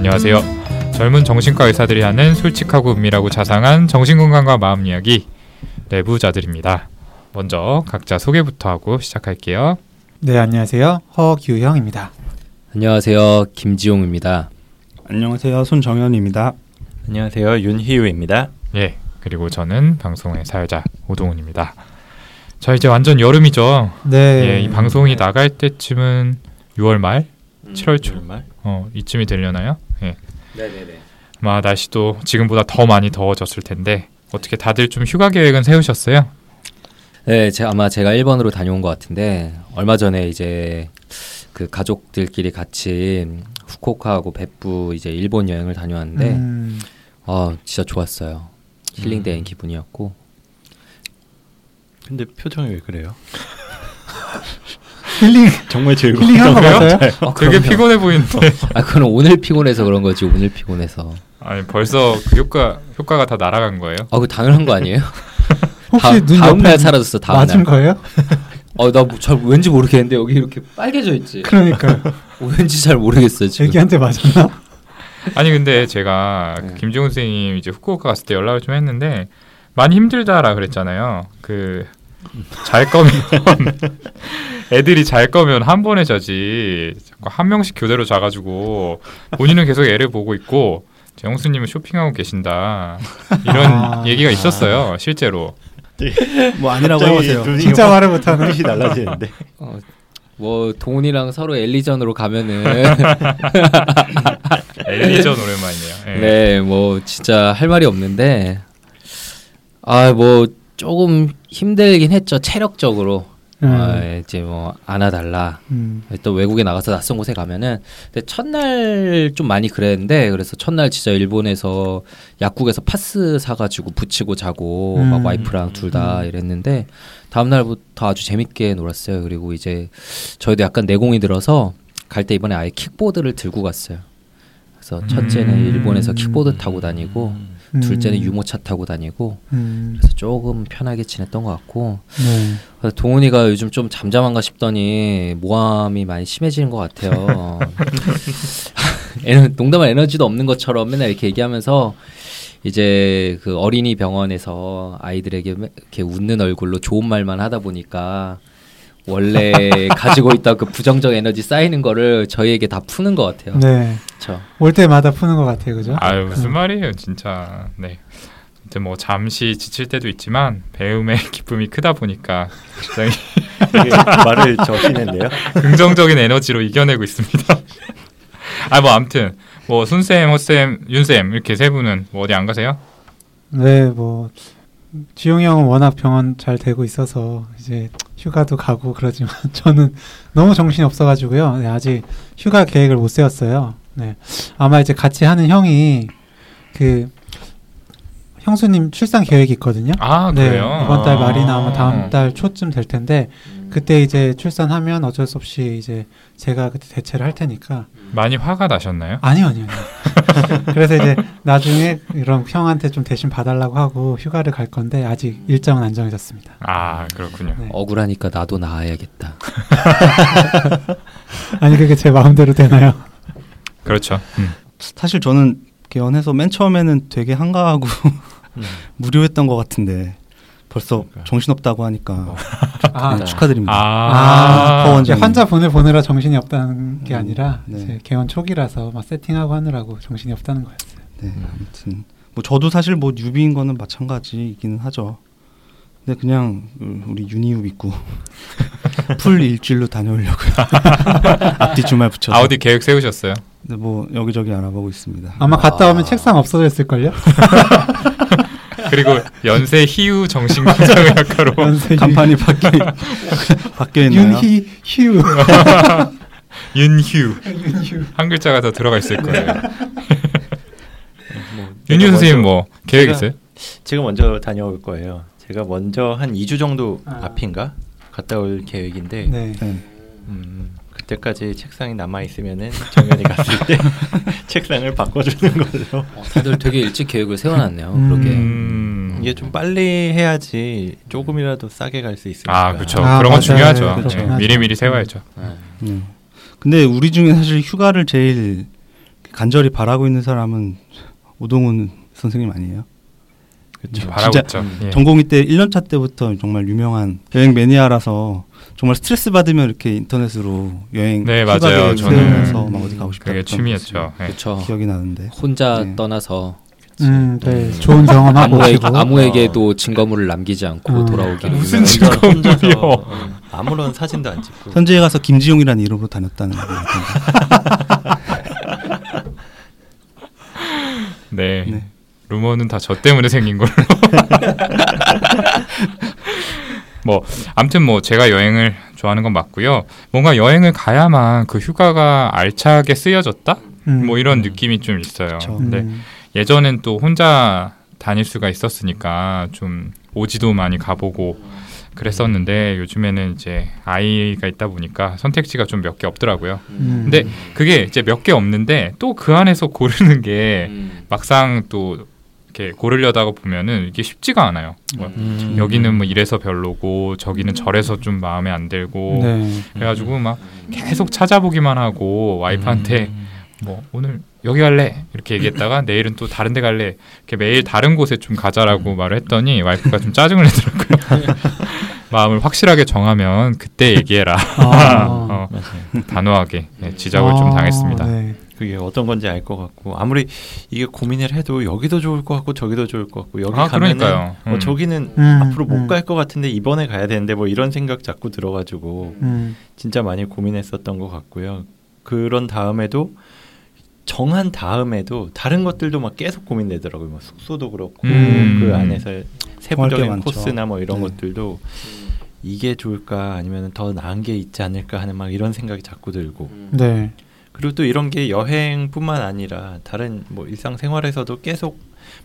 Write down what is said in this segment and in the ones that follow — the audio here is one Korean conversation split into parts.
안녕하세요. 젊은 정신과 의사들이 하는 솔직하고 은밀하고 자상한 정신건강과 마음 이야기 내부자들입니다. 먼저 각자 소개부터 하고 시작할게요. 네, 안녕하세요. 허규형입니다. 안녕하세요 김지용입니다. 안녕하세요. 손정현입니다. 안녕하세요 윤희우입니다. 예, 그리고 저는 방송의 사회자 오동훈입니다. 자, 이제 완전 여름이죠. 네. 예, 이 방송이 나갈 때쯤은 6월 말, 7월 초, 정말? 어 이쯤이 되려나요? 예, 네네네. 아마 날씨도 지금보다 더 많이 더워졌을 텐데 어떻게 다들 좀 휴가 계획은 세우셨어요? 네, 제 아마 제가 일본으로 다녀온 것 같은데 얼마 전에 이제 그 가족들끼리 같이 후쿠오카하고 베프 이제 일본 여행을 다녀왔는데 음, 아 진짜 좋았어요. 힐링된 기분이었고 근데 표정이 왜 그래요? 힐링 정말 즐거워. 힐링한 거 맞아요? 아, 되게. 피곤해 보이는데. 아 그건 오늘 피곤해서 그런 거지 오늘 피곤해서 아니 벌써 그 효과 효과가 다 날아간 거예요? 아그 당연한 거 아니에요? 혹시 다, 눈 다음 옆에 날 사라졌어 다음 맞은 날. 거예요? 어나잘 왠지 모르겠는데 여기 이렇게 빨개져 있지. 그러니까요. 어, 왠지 잘 모르겠어요 지금. 애기한테 맞았나? 아니 근데 제가 네. 그 김종훈 선생님 이제 후쿠오카 갔을 때 연락을 좀 했는데 많이 힘들다라 그랬잖아요. 그 잘 거면 애들이 잘 거면 한 번에 자지 한 명씩 교대로 자가지고 본인은 계속 애를 보고 있고 정수님은 쇼핑하고 계신다 이런 아. 얘기가 있었어요 실제로. 뭐 아니라고 해보세요. 진짜 말을 못하네. 뜻이 달라지는데. 어, 뭐 동훈이랑 서로 엘리전으로 가면은 엘리전 오랜만이네요. 예. 네, 뭐 진짜 할 말이 없는데 아뭐 조금 힘들긴 했죠 체력적으로. 음, 아, 이제 뭐 안아달라. 음, 또 외국에 나가서 낯선 곳에 가면은 근데 첫날 좀 많이 그랬는데 그래서 첫날 진짜 일본에서 약국에서 파스 사가지고 붙이고 자고 음. 막 와이프랑 둘 다 이랬는데 다음 날부터 아주 재밌게 놀았어요. 그리고 이제 저희도 약간 내공이 들어서 갈 때 이번에 아예 킥보드를 들고 갔어요. 그래서 첫째는 음. 일본에서 킥보드 타고 다니고 음, 둘째는 유모차 타고 다니고 음, 그래서 조금 편하게 지냈던 것 같고 네. 동훈이가 요즘 좀 잠잠한가 싶더니 모함이 많이 심해지는 것 같아요. 에너, 농담할 에너지도 없는 것처럼 맨날 이렇게 얘기하면서 이제 그 어린이 병원에서 아이들에게 매- 이렇게 웃는 얼굴로 좋은 말만 하다 보니까 원래 가지고 있던 그 부정적 에너지 쌓이는 거를 저희에게 다 푸는 것 같아요. 네. 그렇죠. 올 때마다 푸는 것 같아요, 그죠? 아유 무슨 말이에요 진짜 네. 아무튼 뭐 잠시 지칠 때도 있지만 배움의 기쁨이 크다 보니까 굉장히 말을 저시는데요. 긍정적인 에너지로 이겨내고 있습니다. 아 뭐 아무튼 뭐 순쌤, 호쌤, 윤쌤 이렇게 세 분은 뭐 어디 안 가세요? 네, 뭐 지용이 형은 워낙 병원 잘 되고 있어서 이제 휴가도 가고 그러지만 저는 너무 정신이 없어가지고요. 네, 아직 휴가 계획을 못 세웠어요. 네, 아마 이제 같이 하는 형이 그 형수님 출산 계획이 있거든요. 아 네, 그래요? 이번 달 말이나 아마 아. 다음 달 초쯤 될 텐데 그때 이제 출산하면 어쩔 수 없이 이제 제가 그때 대체를 할 테니까 많이 화가 나셨나요? 아니요, 아니요. 아니요. 그래서 이제 나중에 이런 형한테 좀 대신 봐달라고 하고 휴가를 갈 건데 아직 일정은 안 정해졌습니다. 아 그렇군요. 네. 억울하니까 나도 나아야겠다. 아니 그게 제 마음대로 되나요? 그렇죠. 음. 사실 저는 개원해서 맨 처음에는 되게 한가하고 무료했던 것 같은데 벌써 정신없다고 하니까 아, 네, 축하드립니다. 아, 아. 이제 환자 보내 보느라 정신이 없다는 게 아니라 네. 이제 개원 초기라서 막 세팅하고 하느라고 정신이 없다는 거였어요. 네, 아무튼 뭐 저도 사실 뭐 뉴비인 거는 마찬가지이기는 하죠. 근데 그냥 음, 우리 유니우 믿고 풀 일주일로 다녀오려고요. 앞뒤 주말 붙여서. 아 어디 계획 세우셨어요? 근데 뭐 여기저기 알아보고 있습니다. 아마 갔다 오면 아. 책상 없어졌을 걸요. 그리고 연세 희우 정신건강의학과로 연세 간판이 바뀌어 바뀌어 있나요? 윤희 휴. 윤휴 윤휴. 한 글자가 더 들어가 있을 거예요. 뭐 윤휴 선생님 뭐 계획 제가- 있어요? 제가 먼저 다녀올 거예요. 제가 먼저 한 2주 정도 아. 앞인가 갔다 올 계획인데 네. 네. 음, 그때까지 책상이 남아 있으면은 정연이 갔을 때 책상을 바꿔주는 걸로. 어, 다들 되게 일찍 계획을 세워놨네요. 음. 그렇게. 음. 이게 좀 빨리 해야지 조금이라도 싸게 갈 수 있으니까. 아 그렇죠. 아, 그런 건 맞아요. 중요하죠. 그렇죠. 네, 맞아요. 미리 미리 세워야죠. 네. 음. 근데 우리 중에 사실 휴가를 제일 간절히 바라고 있는 사람은 오동훈 선생님 아니에요? 그렇죠. 바라고 있죠. 음. 예. 전공의 때 1년차 때부터 정말 유명한 여행 매니아라서 정말 스트레스 받으면 이렇게 인터넷으로 여행 네, 맞아요. 저는 막 어디 가고 싶다 그게 취미였죠. 예. 그렇죠. 기억이 나는데 혼자 네. 떠나서 음, 네. 좋은 경험하고 아무에, 오시고. 아무에게도 증거물을 남기지 않고 어. 돌아오기를 무슨 음, 아무런 사진도 안 찍고. 현지에 가서 김지용이라는 이름으로 다녔다는 네. 네. 루머는 다 저 때문에 생긴 걸로. 뭐 아무튼 뭐 제가 여행을 좋아하는 건 맞고요. 뭔가 여행을 가야만 그 휴가가 알차게 쓰여졌다? 음. 뭐 이런 느낌이 좀 있어요. 그쵸. 음. 근데 예전엔 또 혼자 다닐 수가 있었으니까 좀 오지도 많이 가보고 그랬었는데 요즘에는 이제 아이가 있다 보니까 선택지가 좀 몇 개 없더라고요. 음. 근데 그게 이제 몇 개 없는데 또 그 안에서 고르는 게 음. 막상 또 이렇게 고르려다가 보면은 이게 쉽지가 않아요. 뭐 음. 여기는 뭐 이래서 별로고 저기는 저래서 좀 마음에 안 들고 네. 그래가지고 막 계속 찾아보기만 하고 와이프한테 음. 뭐 오늘 여기 갈래 이렇게 얘기했다가 내일은 또 다른 데 갈래 이렇게 매일 다른 곳에 좀 가자라고 말을 했더니 와이프가 좀 짜증을 내더라고요. 마음을 확실하게 정하면 그때 얘기해라. 아. 어. 단호하게 네, 지적을 좀 아, 당했습니다. 네. 그게 어떤 건지 알 것 같고 아무리 이게 고민을 해도 여기도 좋을 것 같고 저기도 좋을 것 같고 여기 아 가면은 그러니까요. 어, 음. 저기는 음, 앞으로 못 음. 갈것 같은데 이번에 가야 되는데 뭐 이런 생각 자꾸 들어가지고 음. 진짜 많이 고민했었던 것 같고요. 그런 다음에도 정한 다음에도 다른 것들도 막 계속 고민되더라고요. 뭐 숙소도 그렇고 음. 그 안에서 세부적인. 코스나 뭐 이런 네. 것들도 이게 좋을까 아니면 더 나은 게 있지 않을까 하는 막 이런 생각이 자꾸 들고 네. 그리고 또 이런 게 여행뿐만 아니라 다른 뭐 일상생활에서도 계속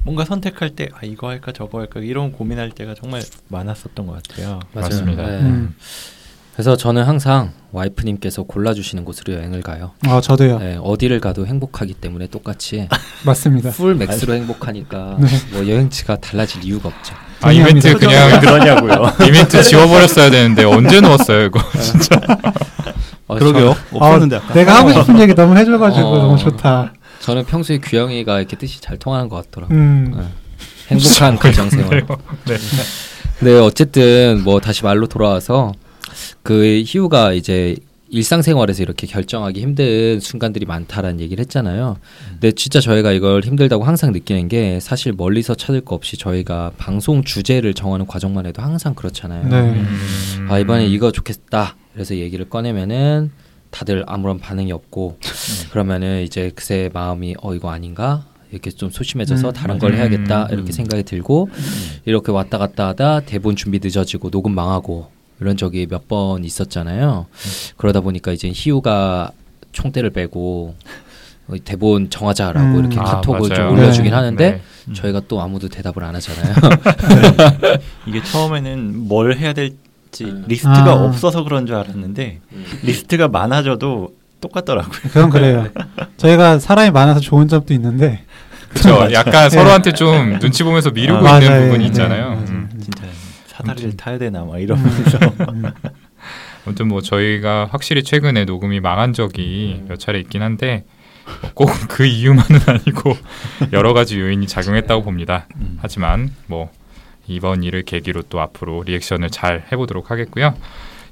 뭔가 선택할 때 아 이거 할까 저거 할까 이런 고민할 때가 정말 많았었던 것 같아요. 맞아요. 맞습니다. 네. 음. 그래서 저는 항상 와이프님께서 골라주시는 곳으로 여행을 가요. 아, 저도요. 네, 어디를 가도 행복하기 때문에 똑같이 맞습니다. full max로 행복하니까 네. 뭐 여행지가 달라질 이유가 없죠. 아 이벤트. 그냥 그러냐고요. 이벤트 지워버렸어야 되는데 언제 넣었어요 이거? 어, 그러게요. 저, 없었는데 아까. 내가 하고 싶은 얘기 너무 해줘가지고 어. 너무 좋다. 저는 평소에 규영이가 이렇게 뜻이 잘 통하는 것 같더라고요. 음. 네. 행복한 가정 생활. 네. 네, 어쨌든 뭐 다시 말로 돌아와서 그 희우가 이제 일상생활에서 이렇게 결정하기 힘든 순간들이 많다라는 얘기를 했잖아요. 근데 진짜 저희가 이걸 힘들다고 항상 느끼는 게 사실 멀리서 찾을 거 없이 저희가 방송 주제를 정하는 과정만 해도 항상 그렇잖아요. 네. 음. 아 이번에 이거 좋겠다. 그래서 얘기를 꺼내면은 다들 아무런 반응이 없고 그러면은 이제 그새 마음이 어 이거 아닌가 이렇게 좀 소심해져서 음, 다른. 걸 해야겠다 음, 이렇게 음. 생각이 들고 이렇게 왔다 갔다 하다 대본 준비 늦어지고 녹음 망하고 이런 적이 몇 번 있었잖아요. 그러다 보니까 이제 희우가 총대를 빼고 어, 대본 정하자라고 음. 이렇게 아, 카톡을 좀 맞아요. 올려주긴 네. 하는데 네. 음. 저희가 또 아무도 대답을 안 하잖아요. 이게 처음에는 뭘 해야 될지 음. 리스트가 아. 없어서 그런 줄 알았는데 리스트가 많아져도 똑같더라고요. 그건 그래요. 저희가 사람이 많아서 좋은 점도 있는데. 그렇죠. 약간 서로한테 좀 눈치 보면서 미루고 아, 있는 맞아요. 부분이 네, 있잖아요. 맞아요. 음. 진짜 사다리를 타야 되나 막 이러면서 음. 아무튼 뭐 저희가 확실히 최근에 녹음이 망한 적이 몇 차례 있긴 한데 꼭 그 이유만은 아니고 여러 가지 요인이 작용했다고 봅니다. 음. 하지만 뭐 이번 일을 계기로 또 앞으로 리액션을 잘 해보도록 하겠고요.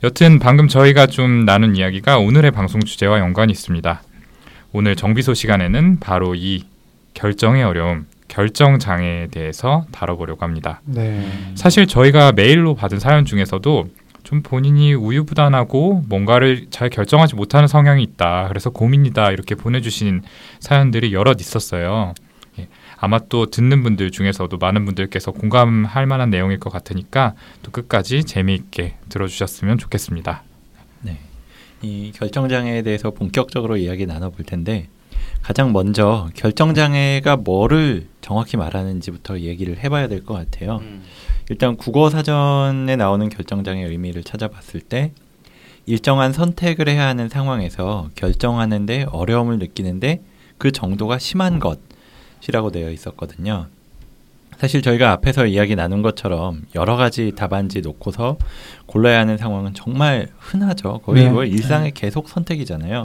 여튼 방금 저희가 좀 나눈 이야기가 오늘의 방송 주제와 연관이 있습니다. 오늘 정비소 시간에는 바로 이 결정의 어려움, 결정 장애에 대해서 다뤄보려고 합니다. 네. 사실 저희가 메일로 받은 사연 중에서도 좀 본인이 우유부단하고 뭔가를 잘 결정하지 못하는 성향이 있다. 그래서 고민이다. 이렇게 보내주신 사연들이 여럿 있었어요. 예. 아마 또 듣는 분들 중에서도 많은 분들께서 공감할 만한 내용일 것 같으니까 또 끝까지 재미있게 들어주셨으면 좋겠습니다. 네. 이 결정장애에 대해서 본격적으로 이야기 나눠볼 텐데 가장 먼저 결정장애가 뭐를 정확히 말하는지부터 얘기를 해봐야 될 것 같아요. 일단 국어 사전에 나오는 결정장애 의미를 찾아봤을 때 일정한 선택을 해야 하는 상황에서 결정하는데 어려움을 느끼는데 그 정도가 심한 것이라고 되어 있었거든요. 사실 저희가 앞에서 이야기 나눈 것처럼 여러 가지 답안지 놓고서 골라야 하는 상황은 정말 흔하죠. 거의 네. 뭐 일상의 계속 선택이잖아요.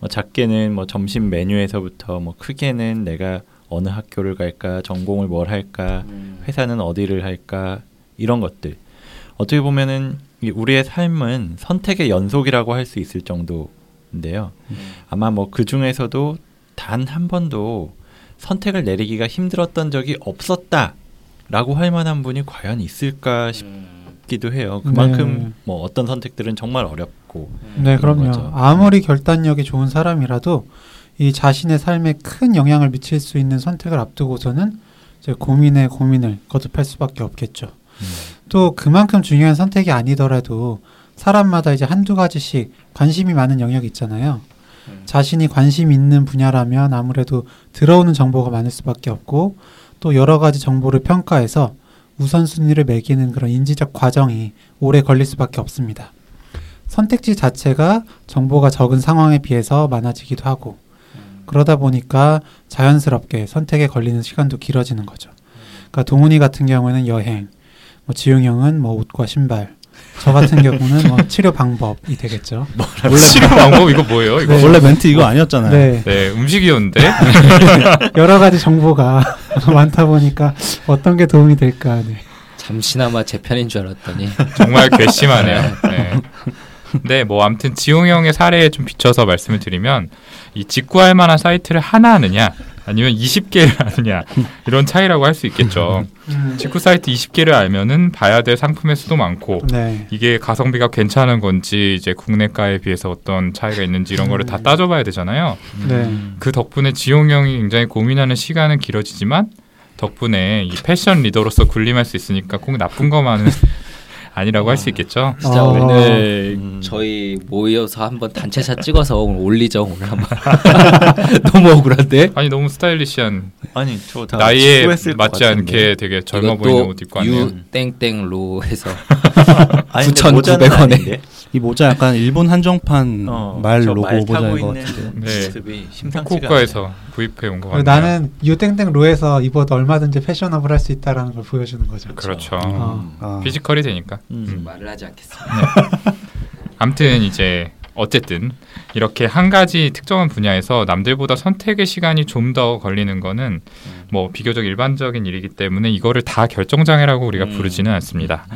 뭐 작게는 뭐 점심 메뉴에서부터 뭐 크게는 내가 어느 학교를 갈까, 전공을 뭘 할까, 회사는 어디를 할까 이런 것들. 어떻게 보면은 이 우리의 삶은 선택의 연속이라고 할 수 있을 정도인데요. 아마 뭐 그 중에서도 단 한 번도 선택을 내리기가 힘들었던 적이 없었다라고 할 만한 분이 과연 있을까 싶 기도 해요. 그만큼 네. 뭐 어떤 선택들은 정말 어렵고 네, 그런 그럼요. 거죠. 아무리 결단력이 좋은 사람이라도 이 자신의 삶에 큰 영향을 미칠 수 있는 선택을 앞두고서는 이제 고민에 고민을 거듭할 수밖에 없겠죠. 음. 또 그만큼 중요한 선택이 아니더라도 사람마다 이제 한두 가지씩 관심이 많은 영역이 있잖아요. 자신이 관심 있는 분야라면 아무래도 들어오는 정보가 많을 수밖에 없고 또 여러 가지 정보를 평가해서 우선순위를 매기는 그런 인지적 과정이 오래 걸릴 수밖에 없습니다. 선택지 자체가 정보가 적은 상황에 비해서 많아지기도 하고 그러다 보니까 자연스럽게 선택에 걸리는 시간도 길어지는 거죠. 그러니까 동훈이 같은 경우에는 여행, 뭐 지용 형은 뭐 옷과 신발, 저 같은 경우는 뭐 치료 방법이 되겠죠. 원래 치료 방법 이거 뭐예요? 이거 네. 원래 멘트 이거 아니었잖아요. 네, 네 음식이었는데 여러 가지 정보가 많다 보니까 어떤 게 도움이 될까. 네. 잠시나마 제 편인 줄 알았더니 정말 괘씸하네요. 네. 네, 뭐 아무튼 지용 형의 사례에 좀 비춰서 말씀을 드리면 이 직구할 만한 사이트를 하나 하느냐 아니면 20개를 하느냐 이런 차이라고 할 수 있겠죠. 음, 직구 사이트 20개를 알면은 봐야 될 상품의 수도 많고 네. 이게 가성비가 괜찮은 건지 이제 국내가에 비해서 어떤 차이가 있는지 이런 거를 다 음. 따져봐야 되잖아요. 네. 그 덕분에 지용 형이 굉장히 고민하는 시간은 길어지지만 덕분에 이 패션 리더로서 군림할 수 있으니까 꼭 나쁜 것만은 아니라고 할수 있겠죠. 진짜 어. 오늘 음. 저희 모여서 한번 단체샷 찍어서 오늘 올리죠 오늘 한번 너무 억울한데 아니 너무 스타일리시한 아니 저다 나이에 맞지. 않게 되게 젊어 보이는 옷 입고 왔네요. 유 땡땡로 해서 아니, 근데 9,900 모자는 원에. 이 모자 약간 일본 한정판 어, 말저 로고 모자인 것 같은데. 네. 후쿠오카에서 구입해 온 것 같네요. 나는 유땡땡 로에서 입어도 얼마든지 패셔너블 할 수 있다라는 걸 보여주는 거죠. 그렇죠. 어. 아, 피지컬이 되니까. 음. 음. 말을 하지 않겠습니다. 아무튼 이제 어쨌든 이렇게 한 가지 특정한 분야에서 남들보다 선택의 시간이 좀 더 걸리는 거는 뭐 비교적 일반적인 일이기 때문에 이거를 다 결정장애라고 우리가 음. 부르지는 않습니다.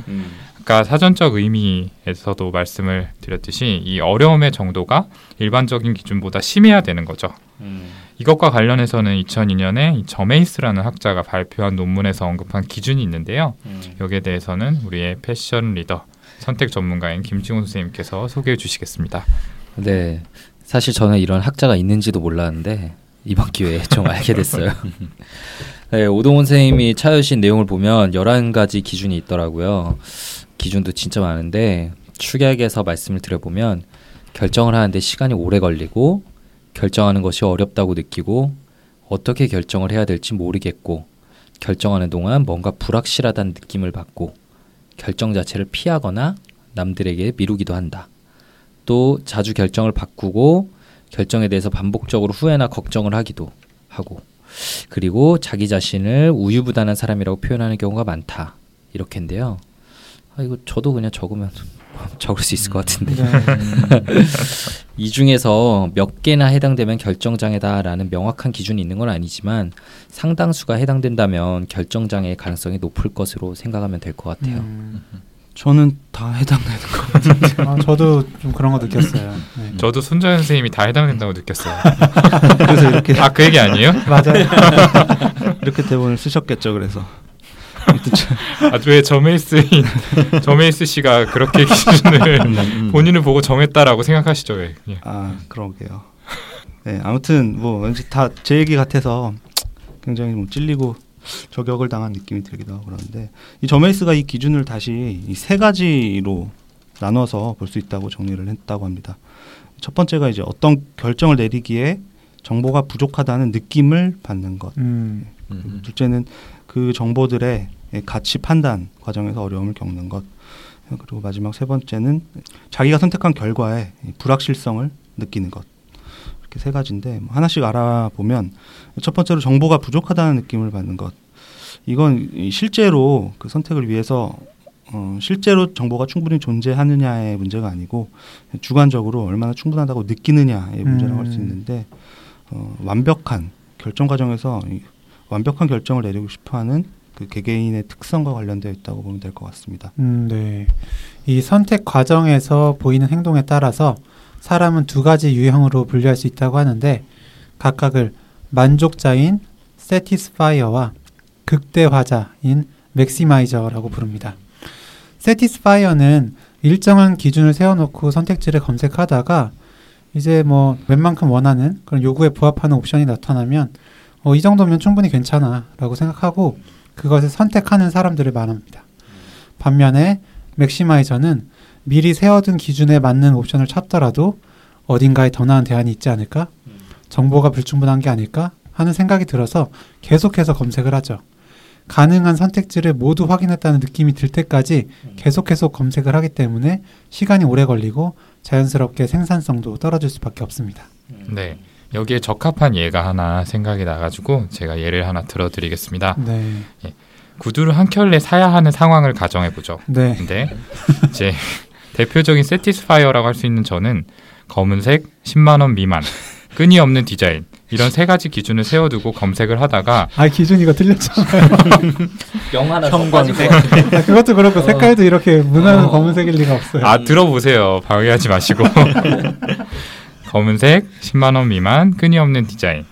음. 아까 사전적 의미에서도 말씀을 드렸듯이 이 어려움의 정도가 일반적인 기준보다 심해야 되는 거죠. 음. 이것과 관련해서는 2002년에 이 저메이스라는 학자가 발표한 논문에서 언급한 기준이 있는데요. 음. 여기에 대해서는 우리의 패션 리더 선택 전문가인 김지훈 선생님께서 소개해 주시겠습니다. 네, 사실 저는 이런 학자가 있는지도 몰랐는데 이번 기회에 좀 알게 됐어요. 네, 오동훈 선생님이 차여신 내용을 보면 11가지 기준이 있더라고요. 기준도 진짜 많은데 축약에서 말씀을 드려보면 결정을 하는데 시간이 오래 걸리고 결정하는 것이 어렵다고 느끼고 어떻게 결정을 해야 될지 모르겠고 결정하는 동안 뭔가 불확실하다는 느낌을 받고 결정 자체를 피하거나 남들에게 미루기도 한다. 또 자주 결정을 바꾸고 결정에 대해서 반복적으로 후회나 걱정을 하기도 하고 그리고 자기 자신을 우유부단한 사람이라고 표현하는 경우가 많다. 이렇게인데요. 아 이거 저도 그냥 적으면 적을 수 있을 것 같은데 네. 이 중에서 몇 개나 해당되면 결정장애다라는 명확한 기준이 있는 건 아니지만 상당수가 해당된다면 결정장애의 가능성이 높을 것으로 생각하면 될 것 같아요. 음, 저는 다 해당되는 거. 아, 저도 좀 그런 거 느꼈어요. 네. 저도 손정현 선생님이 다 해당된다고 느꼈어요. 그래서 이렇게 아그 얘기 아니에요? 맞아요. 이렇게 대본을 쓰셨겠죠. 그래서 아주 왜 저메이스인 저메이스 씨가 그렇게 기준을 음. 본인을 보고 정했다라고 생각하시죠 왜? 예. 아 그러게요. 네 아무튼 뭐 왠지 다제 얘기 같아서 굉장히 뭐 찔리고 저격을 당한 느낌이 들기도 하고 그러는데 이 저메이스가 이 기준을 다시 이 세 가지로 나눠서 볼 수 있다고 정리를 했다고 합니다. 첫 번째가 이제 어떤 결정을 내리기에 정보가 부족하다는 느낌을 받는 것. 음. 음. 둘째는 그 정보들의 가치 판단 과정에서 어려움을 겪는 것. 그리고 마지막 세 번째는 자기가 선택한 결과에 불확실성을 느끼는 것. 이렇게 세 가지인데 뭐 하나씩 알아보면 첫 번째로 정보가 부족하다는 느낌을 받는 것. 이건 이 실제로 그 선택을 위해서 어, 실제로 정보가 충분히 존재하느냐의 문제가 아니고 주관적으로 얼마나 충분하다고 느끼느냐의 문제라고 할수 음. 있는데 어, 완벽한 결정 과정에서 이 완벽한 결정을 내리고 싶어하는 그 개개인의 특성과 관련되어 있다고 보면 될 것 같습니다. 음, 네. 이 선택 과정에서 보이는 행동에 따라서 사람은 두 가지 유형으로 분류할 수 있다고 하는데 각각을 만족자인 satisfier와 극대화자인 maximizer라고 부릅니다. satisfier는 일정한 기준을 세워놓고 선택지를 검색하다가 이제 뭐 웬만큼 원하는 그런 요구에 부합하는 옵션이 나타나면 어, 이 정도면 충분히 괜찮아 라고 생각하고 그것을 선택하는 사람들을 말합니다. 반면에 맥시마이저는 미리 세워둔 기준에 맞는 옵션을 찾더라도 어딘가에 더 나은 대안이 있지 않을까? 정보가 불충분한 게 아닐까? 하는 생각이 들어서 계속해서 검색을 하죠. 가능한 선택지를 모두 확인했다는 느낌이 들 때까지 계속 계속 검색을 하기 때문에 시간이 오래 걸리고 자연스럽게 생산성도 떨어질 수밖에 없습니다. 네. 여기에 적합한 예가 하나 생각이 나가지고 제가 예를 하나 들어드리겠습니다. 네. 구두를 한 켤레 사야 하는 상황을 가정해 보죠. 네. 근데 이제 대표적인 satisfier라고 할 수 있는 저는 검은색 10만 원 미만 끈이 없는 디자인 이런 세 가지 기준을 세워두고 검색을 하다가 아, 기준 이거 틀렸잖아요. 영 하나 형광색. 아, 그것도 그렇고 어. 색깔도 이렇게 무난한 어. 검은색일 리가 없어요. 아 들어보세요 방해하지 마시고 검은색 10만 원 미만 끈이 없는 디자인.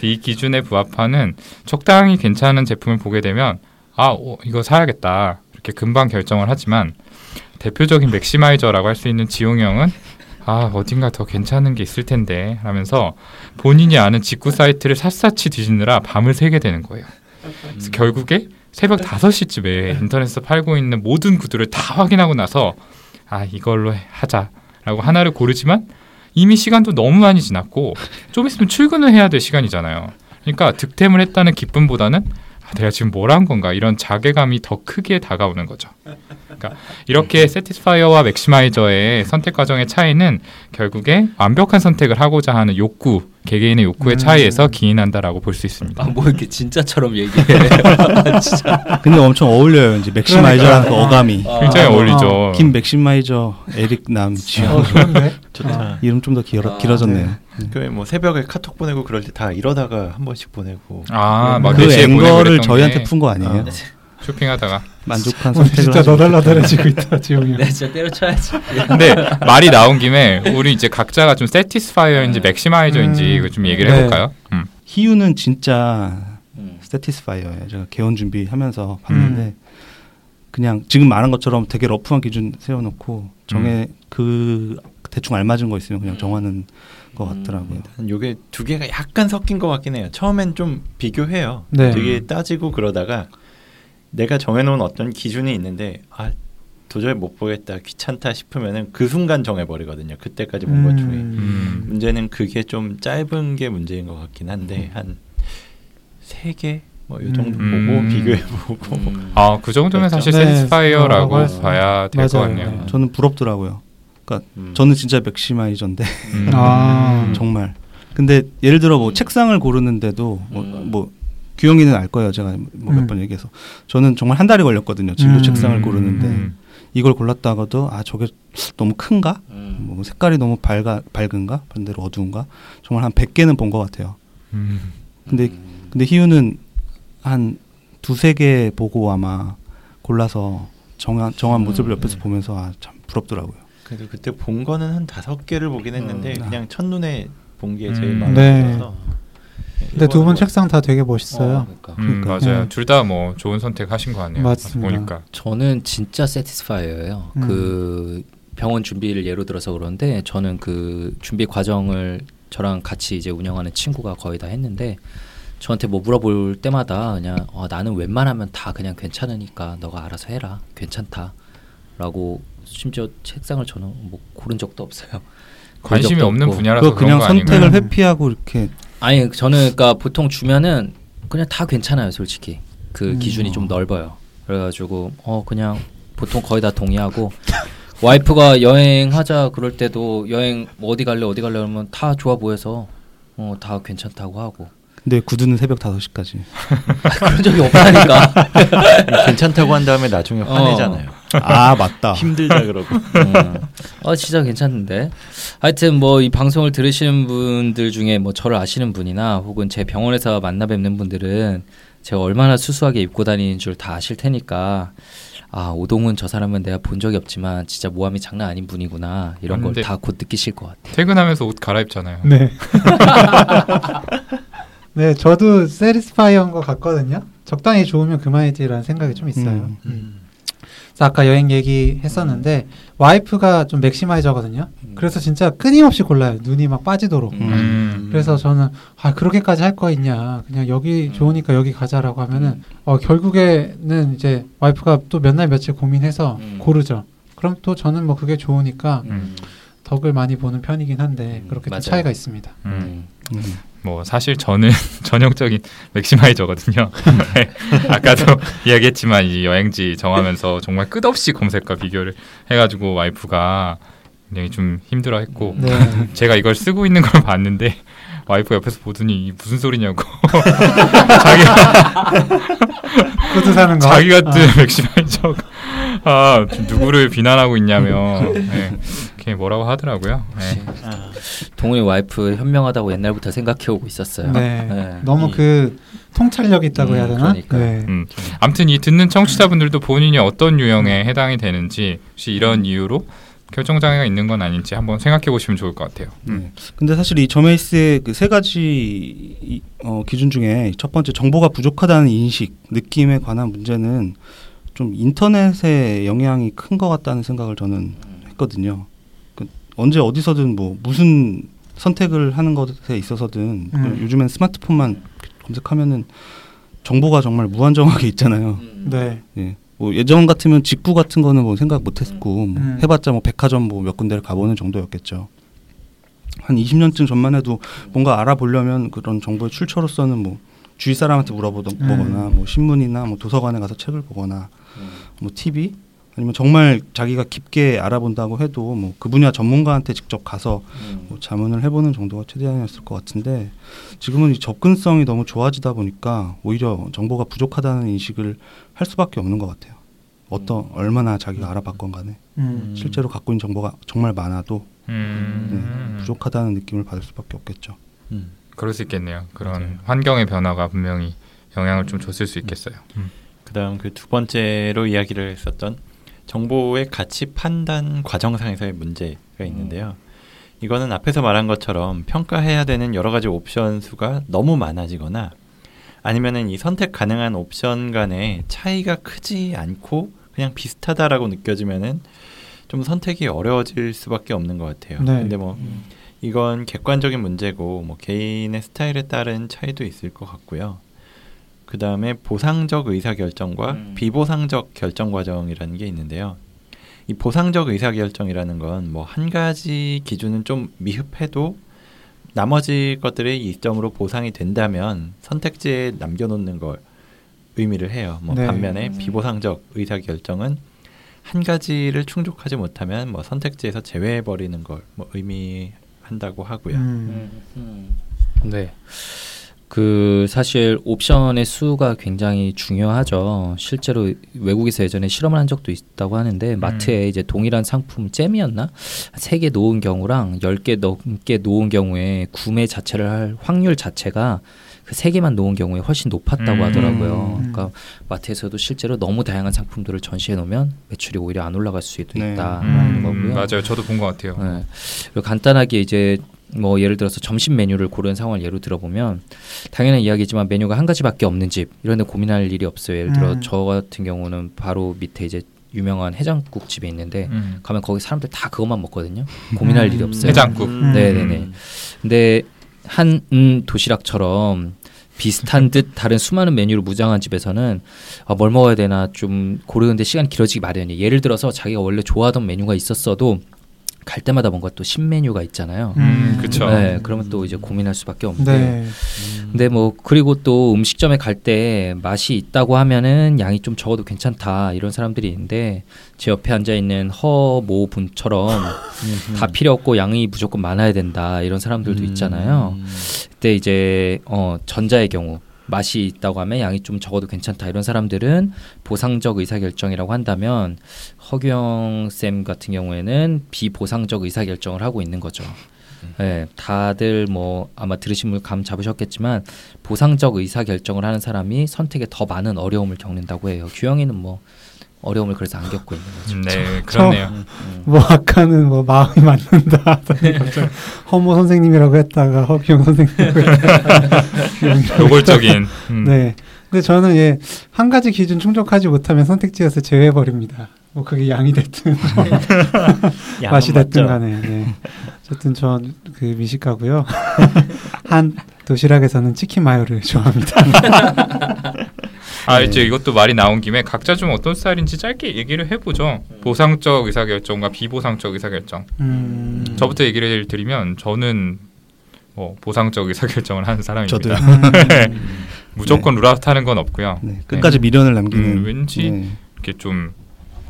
이 기준에 부합하는 적당히 괜찮은 제품을 보게 되면 아 오, 이거 사야겠다. 이렇게 금방 결정을 하지만 대표적인 maximizer라고 할 수 있는 지용형은 아 어딘가 더 괜찮은 게 있을 텐데 하면서 본인이 아는 직구 사이트를 샅샅이 뒤지느라 밤을 새게 되는 거예요. 그래서 결국에 새벽 5시쯤에 인터넷에서 팔고 있는 모든 구두를 다 확인하고 나서 아 이걸로 해- 하자라고 하나를 고르지만 이미 시간도 너무 많이 지났고 좀 있으면 출근을 해야 될 시간이잖아요. 그러니까 득템을 했다는 기쁨보다는 아, 내가 지금 뭘 한 건가 이런 자괴감이 더 크게 다가오는 거죠. 그러니까 이렇게 satisfier와 maximizer의 선택 과정의 차이는 결국에 완벽한 선택을 하고자 하는 욕구, 개개인의 욕구의 음. 차이에서 기인한다라고 볼 수 있습니다. 아, 뭐 이렇게 진짜처럼 얘기해. 진짜. 근데 엄청 어울려요. 이제 maximizer라는 그 그러니까. 어감이. 아, 굉장히 어, 어울리죠. 김 맥시마이저 에릭 남 지영 어, 좋은데? 좋다. 이름 좀 더 길어, 아, 길어졌네요. 그뭐 새벽에 카톡 보내고 그럴 때 다 이러다가 한 번씩 보내고 아, 막그 4시에 보내고 앵거를 저희한테 게푼거 아니에요? 아, 쇼핑하다가 만족한 어, 선택을 진짜 너덜너덜해지고 있다, 지용이. 네, 진짜 때려쳐야지. 근데 말이 나온 김에 우리 이제 각자가 좀 세티스파이어인지 맥시마이저인지 음. 이거 좀 얘기를 네. 해볼까요? 음. 희유는 진짜 음. 세티스파이어예요. 제가 개원 준비하면서 봤는데 그냥 지금 말한 것처럼 되게 러프한 기준 세워놓고 정해 그 대충 알맞은 거 있으면 그냥 정하는 것 음. 같더라고요. 요게 두 개가 약간 섞인 것 같긴 해요. 처음엔 좀 비교해요. 네. 되게 따지고 그러다가 내가 정해놓은 어떤 기준이 있는데 아 도저히 못 보겠다 귀찮다 싶으면은 그 순간 정해버리거든요. 그때까지 본것 중에 음. 문제는 그게 좀 짧은 게 문제인 것 같긴 한데 한 세 개 뭐요 정도 음. 보고 비교해보고 음. 아, 그 정도면 사실 네, satisfier라고 어, 봐야 될 것. 같네요. 네. 저는 부럽더라고요. 음. 저는 진짜 maximizer인데 음. 아. 정말. 근데 예를 들어 뭐 책상을 고르는데도 뭐, 음. 뭐 규영이는 알 거예요. 제가 뭐몇 음. 번 얘기해서 저는 정말 한 달이 걸렸거든요. 진로 음. 책상을 고르는데 음. 이걸 골랐다가도 아 저게 너무 큰가? 음. 뭐 색깔이 너무 밝아 밝은가? 반대로 어두운가? 정말 한 100개는 본 것 같아요. 음. 근데 음. 근데 희우는 한 두세 개 보고 아마 골라서 정한 정한 음. 모습을 옆에서 보면서 아 참 부럽더라고요. 그래도 그때 본 거는 한 다섯 개를 보긴 했는데 음. 그냥 첫눈에 본 게 제일 음. 마음에 네. 들어서 근데 두 분 책상 다 되게 멋있어요. 어, 그러니까. 음, 그러니까. 맞아요. 네. 둘다 뭐 좋은 선택 하신 거 아니에요? 맞습니다. 보니까. 저는 진짜 세티스파이어예요. 음. 그 병원 준비를 예로 들어서 그런데 저는 그 준비 과정을 저랑 같이 이제 운영하는 친구가 거의 다 했는데 저한테 뭐 물어볼 때마다 그냥 어, 나는 웬만하면 다 그냥 괜찮으니까 너가 알아서 해라 괜찮다라고 심지어 책상을 저는 뭐 고른 적도 없어요. 관심이 없는. 분야라서 그 그런 그냥 거 선택을? 회피하고 이렇게 아니 저는 그러니까 보통 주면은 그냥 다 괜찮아요 솔직히 그 음. 기준이 좀 넓어요. 그래가지고 어 그냥 보통 거의 다 동의하고 와이프가 여행하자 그럴 때도 여행 뭐 어디 갈래 어디 갈래 그러면 다 좋아 보여서 어 다 괜찮다고 하고 근데 구두는 새벽 5시까지. 그런 적이 없다니까. 괜찮다고 한 다음에 나중에 어. 화내잖아요. 아 맞다. 힘들다 그러고. 음. 어 진짜 괜찮은데. 하여튼 뭐 이 방송을 들으시는 분들 중에 뭐 저를 아시는 분이나 혹은 제 병원에서 만나 뵙는 분들은 제가 얼마나 수수하게 입고 다니는 줄 다 아실 테니까 아 오동은 저 사람은 내가 본 적이 없지만 진짜 모함이 장난 아닌 분이구나 이런 걸 다 곧 느끼실 것 같아요. 퇴근하면서 옷 갈아입잖아요. 네. 네, 저도 세리스파이어인 것 같거든요. 적당히 좋으면 그만이지라는 생각이 좀 있어요. 음. 음. 그래서 아까 여행 얘기 했었는데 와이프가 좀 맥시마이저거든요. 그래서 진짜 끊임없이 골라요. 눈이 막 빠지도록. 음. 음. 그래서 저는 아 그렇게까지 할 거 있냐 그냥 여기 좋으니까 여기 가자라고 하면은 어 결국에는 이제 와이프가 또 몇 날 며칠 고민해서 음. 고르죠 그럼 또 저는 뭐 그게 좋으니까 음. 덕을 많이 보는 편이긴 한데 음, 그렇게 좀 맞아요. 차이가 있습니다 음. 뭐 사실 저는 전형적인 맥시마이저거든요. 네. 아까도 이야기했지만 이 여행지 정하면서 정말 끝없이 검색과 비교를 해가지고 와이프가 굉장히 좀 힘들어했고 네 제가 이걸 쓰고 있는 걸 봤는데 와이프 옆에서 보더니 이 무슨 소리냐고 자기가 구두 사는 거 자기 같은 아, maximizer가 아 누구를 비난하고 있냐며 네. 그게 뭐라고 하더라고요. 네. 아, 동훈이 와이프 현명하다고 옛날부터 생각해 오고 있었어요. 네. 네. 너무 이- 그 통찰력 있다고 음, 해야 되나 그러니까. 네. 음. 아무튼 이 듣는 청취자분들도 본인이 어떤 유형에 해당이 되는지 혹시 이런 이유로 결정 장애가 있는 건 아닌지 한번 생각해 보시면 좋을 것 같아요. 음. 네. 근데 사실 이 저메이스의 그 세 가지 이- 어, 기준 중에 첫 번째 정보가 부족하다는 인식, 느낌에 관한 문제는 좀 인터넷의 영향이 큰 것 같다는 생각을 저는 했거든요. 그 언제 어디서든 뭐 무슨 선택을 하는 것에 있어서든 음. 요즘엔 스마트폰만 검색하면은 정보가 정말 무한정하게 있잖아요. 음. 네. 예. 뭐 예전 같으면 직구 같은 거는 뭐 생각 못 했고 뭐 음. 해봤자 뭐 백화점 뭐 몇 군데를 가보는 정도였겠죠. 한 20년쯤 전만 해도 뭔가 알아보려면 그런 정보의 출처로서는 뭐 주위 사람한테 물어보거나 음. 뭐 신문이나 뭐 도서관에 가서 책을 보거나 음. 뭐 TV 아니면 정말 자기가 깊게 알아본다고 해도 뭐 그 분야 전문가한테 직접 가서 음. 뭐 자문을 해보는 정도가 최대한이었을 것 같은데 지금은 이 접근성이 너무 좋아지다 보니까 오히려 정보가 부족하다는 인식을 할 수밖에 없는 것 같아요. 어떤 얼마나 자기가 알아봤건 간에 음. 실제로 갖고 있는 정보가 정말 많아도 음. 네, 부족하다는 느낌을 받을 수밖에 없겠죠. 음. 그럴 수 있겠네요. 그런 맞아요. 환경의 변화가 분명히 영향을 좀 줬을 수 있겠어요. 음. 그다음 그 두 번째로 이야기를 했었던 정보의 가치 판단 과정상에서의 문제가 있는데요. 이거는 앞에서 말한 것처럼 평가해야 되는 여러 가지 옵션 수가 너무 많아지거나 아니면은 이 선택 가능한 옵션 간의 차이가 크지 않고 그냥 비슷하다라고 느껴지면은 좀 선택이 어려워질 수밖에 없는 것 같아요. 네. 근데 뭐 이건 객관적인 문제고 뭐 개인의 스타일에 따른 차이도 있을 것 같고요. 그 다음에 보상적 의사 결정과 음. 비보상적 결정 과정이라는 게 있는데요. 이 보상적 의사 결정이라는 건 뭐 한 가지 기준은 좀 미흡해도 나머지 것들의 이점으로 보상이 된다면 선택지에 남겨놓는 걸 의미를 해요. 뭐 네. 반면에 음. 비보상적 의사 결정은 한 가지를 충족하지 못하면 뭐 선택지에서 제외해 버리는 걸 뭐 의미한다고 하고요. 음. 음. 네. 그 사실 옵션의 수가 굉장히 중요하죠. 실제로 외국에서 예전에 실험을 한 적도 있다고 하는데 마트에 이제 동일한 상품 잼이었나 세 개 놓은 경우랑 열 개 넘게 놓은 경우에 구매 자체를 할 확률 자체가 그 세 개만 놓은 경우에 훨씬 높았다고 음. 하더라고요. 음. 그러니까 마트에서도 실제로 너무 다양한 상품들을 전시해 놓으면 매출이 오히려 안 올라갈 수도 네. 있다라는 음, 거고요. 맞아요. 저도 본 것 같아요. 네. 그리고 간단하게 이제 뭐 예를 들어서 점심 메뉴를 고르는 상황을 예로 들어보면 당연한 이야기지만 메뉴가 한 가지밖에 없는 집 이런 데 고민할 일이 없어요. 예를 들어 음. 저 같은 경우는 바로 밑에 이제 유명한 해장국 집이 있는데 음. 가면 거기 사람들 다 그것만 먹거든요. 고민할 음. 일이 없어요. 해장국. 음. 네네네. 근데 한 음, 도시락처럼 비슷한 듯 다른 수많은 메뉴를 무장한 집에서는 아, 뭘 먹어야 되나 좀 고르는데 시간이 길어지기 마련이에요. 예를 들어서 자기가 원래 좋아하던 메뉴가 있었어도 갈 때마다 뭔가 또 신메뉴가 있잖아요. 음, 그쵸. 네, 그러면 또 이제 고민할 수밖에 없는데. 네. 근데 뭐 그리고 또 음식점에 갈 때 맛이 있다고 하면은 양이 좀 적어도 괜찮다 이런 사람들이 있는데 제 옆에 앉아 있는 허모 분처럼 다 필요 없고 양이 무조건 많아야 된다 이런 사람들도 음. 있잖아요. 그때 이제 어 전자의 경우 맛이 있다고 하면 양이 좀 적어도 괜찮다 이런 사람들은 보상적 의사결정이라고 한다면 허경 쌤 같은 경우에는 비보상적 의사결정을 하고 있는 거죠. 네, 다들 뭐 아마 들으신 분 감 잡으셨겠지만 보상적 의사결정을 하는 사람이 선택에 더 많은 어려움을 겪는다고 해요. 규영이는 뭐 어려움을 그래서 안 겪고 있는 거죠. 음, 네, 그렇네요. 음. 뭐 아까는 뭐 마음이 맞는다 하더니 갑자기 허모 선생님이라고 했다가 허기영 선생님이라고 했다가 노골적인. 음. 네. 근데 저는 예, 한 가지 기준 충족하지 못하면 선택지에서 제외해 버립니다. 뭐 그게 양이 됐든 맛이 됐든? 간에. 네. 어쨌든 전 그 미식가고요. 한 도시락에서는 치킨 마요를 좋아합니다. 아 네. 이제 이것도 말이 나온 김에 각자 좀 어떤 스타일인지 짧게 얘기를 해보죠. 보상적 의사결정과 비보상적 의사결정. 음. 저부터 얘기를 드리면 저는 뭐 보상적 의사결정을 하는 사람입니다. 저도요. 음. 무조건 룰아웃 하는 건 없고요. 네, 끝까지 미련을 남기는. 음, 왠지 네, 이렇게 좀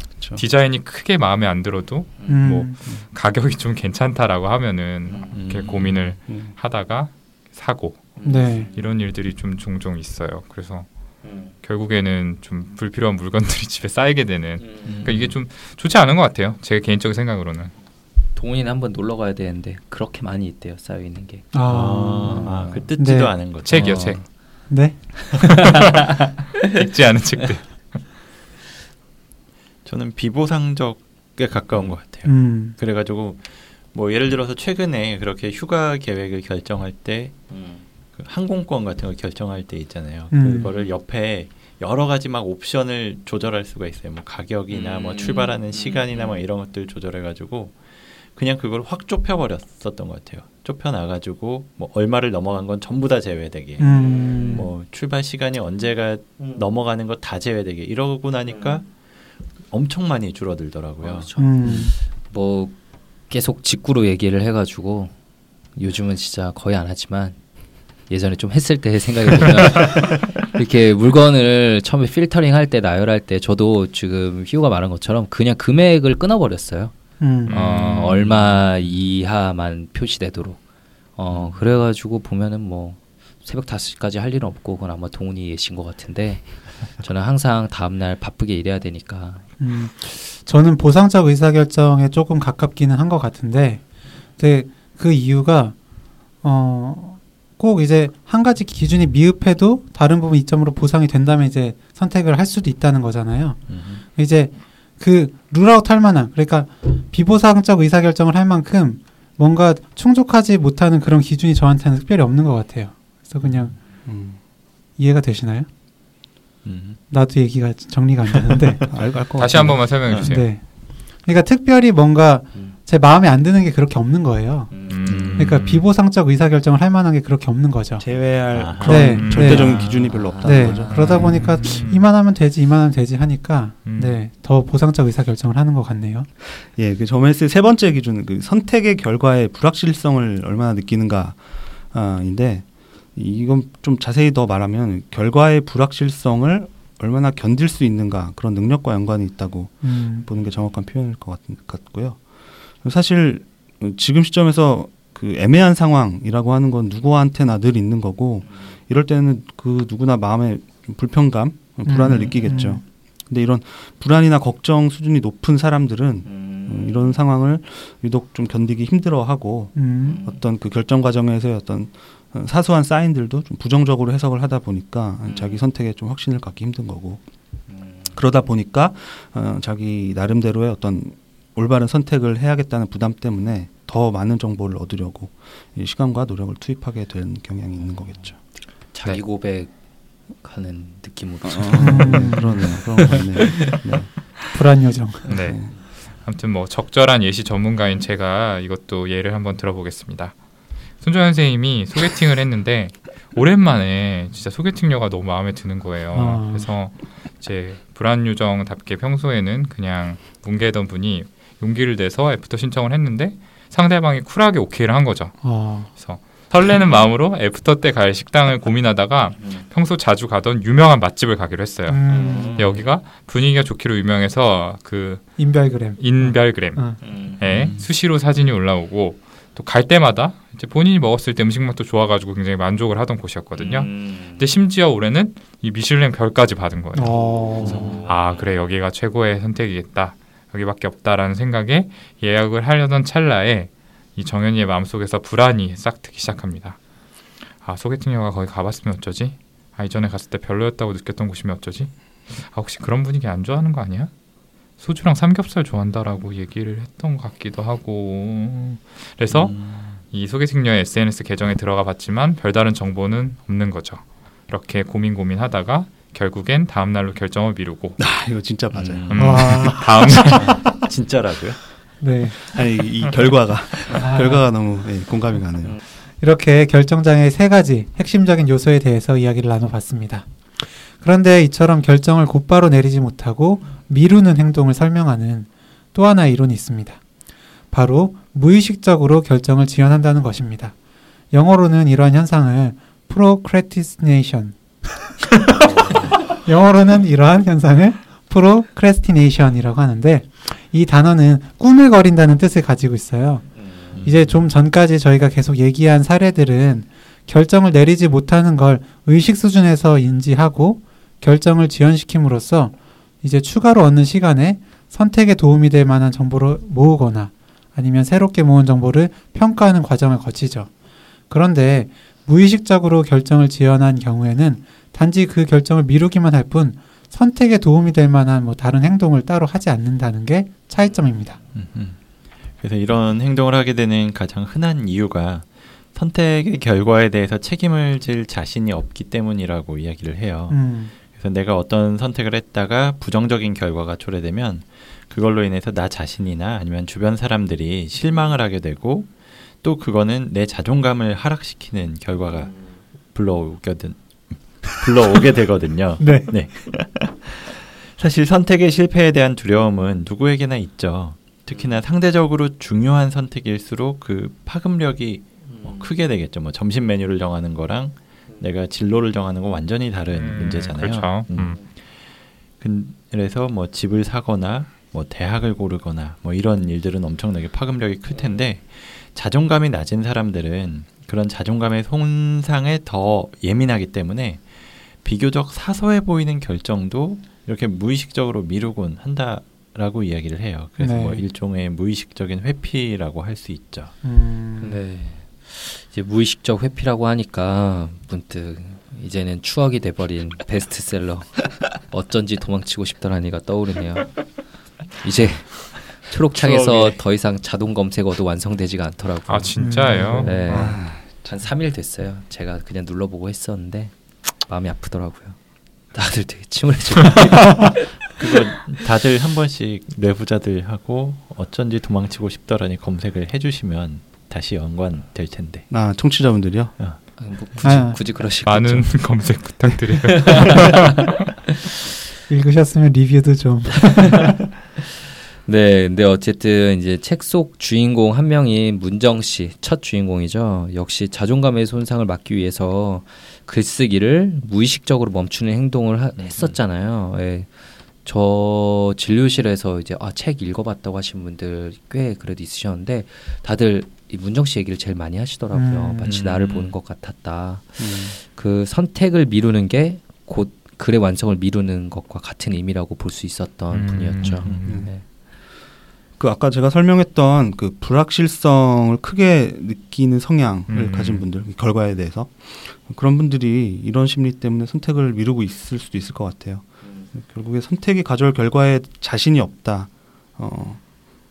그렇죠. 디자인이 크게 마음에 안 들어도 음. 뭐 가격이 좀 괜찮다라고 하면은 이렇게 음. 고민을 음. 하다가 사고 네. 이런 일들이 좀 종종 있어요. 그래서 결국에는 좀 불필요한 물건들이 집에 쌓이게 되는 그러니까 이게 좀 좋지 않은 것 같아요. 제 개인적인 생각으로는. 동훈이는 한번 놀러 가야 되는데 그렇게 많이 있대요 쌓여 있는 게. 아, 아. 아, 그 뜯지도 네. 않은 거죠. 책이요, 어. 책. 네. 읽지 않은 책들. 저는 비보상적에 가까운 것 같아요. 음. 그래가지고 뭐 예를 들어서 최근에 그렇게 휴가 계획을 결정할 때 그 항공권 같은 거 결정할 때 있잖아요. 음. 그거를 옆에 여러 가지 막 옵션을 조절할 수가 있어요. 뭐 가격이나 뭐 음. 출발하는 음. 시간이나 뭐 이런 것들 조절해 가지고 그냥 그걸 확 좁혀 버렸었던 것 같아요. 좁혀 나가지고 뭐 얼마를 넘어간 건 전부 다 제외되게. 음. 뭐 출발 시간이 언제가 넘어가는 거 다 제외되게 이러고 나니까 엄청 많이 줄어들더라고요. 그렇죠. 음. 뭐 계속 직구로 얘기를 해가지고 요즘은 진짜 거의 안 하지만 예전에 좀 했을 때 생각해 보면 이렇게 물건을 처음에 필터링 할 때 나열할 때 저도 지금 희우가 말한 것처럼 그냥 금액을 끊어버렸어요. 음. 어, 음. 얼마 이하만 표시되도록. 어 그래가지고 보면은 뭐 새벽 5시까지 할 일은 없고 그건 아마 동훈이 예신 것 같은데 저는 항상 다음날 바쁘게 일해야 되니까 음, 저는 보상적 의사결정에 조금 가깝기는 한 것 같은데, 근데 그 이유가 어, 꼭 이제 한 가지 기준이 미흡해도 다른 부분 이점으로 보상이 된다면 이제 선택을 할 수도 있다는 거잖아요. 음. 이제 그 룰아웃 할 만한 그러니까 비보상적 의사결정을 할 만큼 뭔가 충족하지 못하는 그런 기준이 저한테는 특별히 없는 것 같아요. 그래서 그냥 음. 이해가 되시나요? 음. 나도 얘기가 정리가 안 되는데. 다시 한 번만 설명해 주세요. 네. 그러니까 특별히 뭔가 음. 제 마음에 안 드는 게 그렇게 없는 거예요. 음. 그러니까 비보상적 의사결정을 할 만한 게 그렇게 없는 거죠. 제외할 아하. 그런 네, 절대적인 네. 기준이 별로 없다는 네. 거죠. 그러다 보니까 음. 이만하면 되지, 이만하면 되지 하니까 음. 네, 더 보상적 의사결정을 하는 것 같네요. 예, 그 점에서 세 번째 기준, 그 선택의 결과의 불확실성을 얼마나 느끼는가인데 이건 좀 자세히 더 말하면 결과의 불확실성을 얼마나 견딜 수 있는가 그런 능력과 연관이 있다고 음. 보는 게 정확한 표현일 것 같, 같고요. 사실 지금 시점에서 그 애매한 상황이라고 하는 건 누구한테나 늘 있는 거고 이럴 때는 그 누구나 마음에 좀 불편감, 불안을 음, 느끼겠죠. 음. 근데 이런 불안이나 걱정 수준이 높은 사람들은 음, 이런 상황을 유독 좀 견디기 힘들어하고 음. 어떤 그 결정 과정에서의 어떤 어, 사소한 사인들도 좀 부정적으로 해석을 하다 보니까 자기 선택에 좀 확신을 갖기 힘든 거고 그러다 보니까 어, 자기 나름대로의 어떤 올바른 선택을 해야겠다는 부담 때문에 더 많은 정보를 얻으려고 이 시간과 노력을 투입하게 된 경향이 있는 거겠죠. 자기 네. 고백하는 느낌으로 음. 그러네요. 그런 것 같네요. 네. 불안 요정. 네. 아무튼 뭐 적절한 예시 전문가인 제가 이것도 예를 한번 들어보겠습니다. 손정현 선생님이 소개팅을 했는데 오랜만에 진짜 소개팅녀가 너무 마음에 드는 거예요. 아. 그래서 이제 불안 요정답게 평소에는 그냥 뭉개던 분이 용기를 내서 애프터 신청을 했는데 상대방이 쿨하게 오케이를 한 거죠. 어. 그래서 설레는 마음으로 애프터 때 갈 식당을 고민하다가 평소 자주 가던 유명한 맛집을 가기로 했어요. 음, 근데 여기가 분위기가 좋기로 유명해서 그 인별그램. 인별그램에 어. 수시로 사진이 올라오고 또 갈 때마다 이제 본인이 먹었을 때 음식 맛도 좋아가지고 굉장히 만족을 하던 곳이었거든요. 근데 심지어 올해는 이 미슐랭 별까지 받은 거예요. 어. 아 그래 여기가 최고의 선택이겠다. 여기밖에 없다라는 생각에 예약을 하려던 찰나에 이 정현이의 마음속에서 불안이 싹트기 시작합니다. 아 소개팅녀가 거기 가봤으면 어쩌지? 아 이전에 갔을 때 별로였다고 느꼈던 곳이면 어쩌지? 아 혹시 그런 분위기 안 좋아하는 거 아니야? 소주랑 삼겹살 좋아한다라고 얘기를 했던 것 같기도 하고 그래서 이 소개팅녀의 SNS 계정에 들어가 봤지만 별다른 정보는 없는 거죠. 이렇게 고민 고민하다가 결국엔 다음 날로 결정을 미루고 아, 이거 진짜 맞아요. 음, 와. 다음 진짜라고요? 네. 아니 이 결과가 아. 결과가 너무 예, 공감이 가네요. 이렇게 결정장애의 세 가지 핵심적인 요소에 대해서 이야기를 나눠봤습니다. 그런데 이처럼 결정을 곧바로 내리지 못하고 미루는 행동을 설명하는 또 하나의 이론이 있습니다. 바로 무의식적으로 결정을 지연한다는 것입니다. 영어로는 이러한 현상을 procrastination 영어로는 이러한 현상을 procrastination이라고 하는데 이 단어는 꿈을 거린다는 뜻을 가지고 있어요. 이제 좀 전까지 저희가 계속 얘기한 사례들은 결정을 내리지 못하는 걸 의식 수준에서 인지하고 결정을 지연시킴으로써 이제 추가로 얻는 시간에 선택에 도움이 될 만한 정보를 모으거나 아니면 새롭게 모은 정보를 평가하는 과정을 거치죠. 그런데 무의식적으로 결정을 지연한 경우에는 단지 그 결정을 미루기만 할 뿐 선택에 도움이 될 만한 뭐 다른 행동을 따로 하지 않는다는 게 차이점입니다. 그래서 이런 행동을 하게 되는 가장 흔한 이유가 선택의 결과에 대해서 책임을 질 자신이 없기 때문이라고 이야기를 해요. 음, 그래서 내가 어떤 선택을 했다가 부정적인 결과가 초래되면 그걸로 인해서 나 자신이나 아니면 주변 사람들이 실망을 하게 되고 또 그거는 내 자존감을 하락시키는 결과가 불러오거든 불러오게 되거든요. 네. 사실 선택의 실패에 대한 두려움은 누구에게나 있죠. 특히나 상대적으로 중요한 선택일수록 그 파급력이 뭐 크게 되겠죠. 뭐 점심 메뉴를 정하는 거랑 내가 진로를 정하는 건 완전히 다른 음, 문제잖아요. 그렇죠. 음. 음. 근- 그래서 뭐 집을 사거나 뭐 대학을 고르거나 뭐 이런 일들은 엄청나게 파급력이 클 텐데 자존감이 낮은 사람들은 그런 자존감의 손상에 더 예민하기 때문에 비교적 사소해 보이는 결정도 이렇게 무의식적으로 미루곤 한다라고 이야기를 해요. 그래서 네. 뭐 일종의 무의식적인 회피라고 할 수 있죠. 음, 네. 이제 무의식적 회피라고 하니까 문득 이제는 추억이 돼버린 베스트셀러 어쩐지 도망치고 싶더라니가 떠오르네요. 이제 초록창에서. 더 이상 자동 검색어도 완성되지가 않더라고요. 아 진짜예요? 음. 네. 아, 한 3일 됐어요. 제가 그냥 눌러보고 했었는데 마음이 아프더라고요. 다들 되게 침울해지고 그거 다들 한 번씩 내부자들 하고 어쩐지 도망치고 싶더라니 검색을 해주시면 다시 연관될 텐데. 아 청취자분들이요. 뭐 굳이, 아. 굳이 그러시겠죠. 많은 검색 부탁드려요. 읽으셨으면 리뷰도 좀. 네, 근데 어쨌든 이제 책 속 주인공 한 명인 문정 씨, 첫 주인공이죠. 역시 자존감의 손상을 막기 위해서 글쓰기를 무의식적으로 멈추는 행동을 하- 했었잖아요. 예. 저 진료실에서 이제 아, 책 읽어봤다고 하신 분들 꽤 그래도 있으셨는데 다들 이 문정 씨 얘기를 제일 많이 하시더라고요. 음. 마치 음. 나를 보는 것 같았다. 음. 그 선택을 미루는 게 곧 글의 완성을 미루는 것과 같은 의미라고 볼 수 있었던 음. 분이었죠. 음. 네. 그 아까 제가 설명했던 그 불확실성을 크게 느끼는 성향을 음. 가진 분들 이 결과에 대해서 그런 분들이 이런 심리 때문에 선택을 미루고 있을 수도 있을 것 같아요. 결국에 선택이 가져올 결과에 자신이 없다. 어,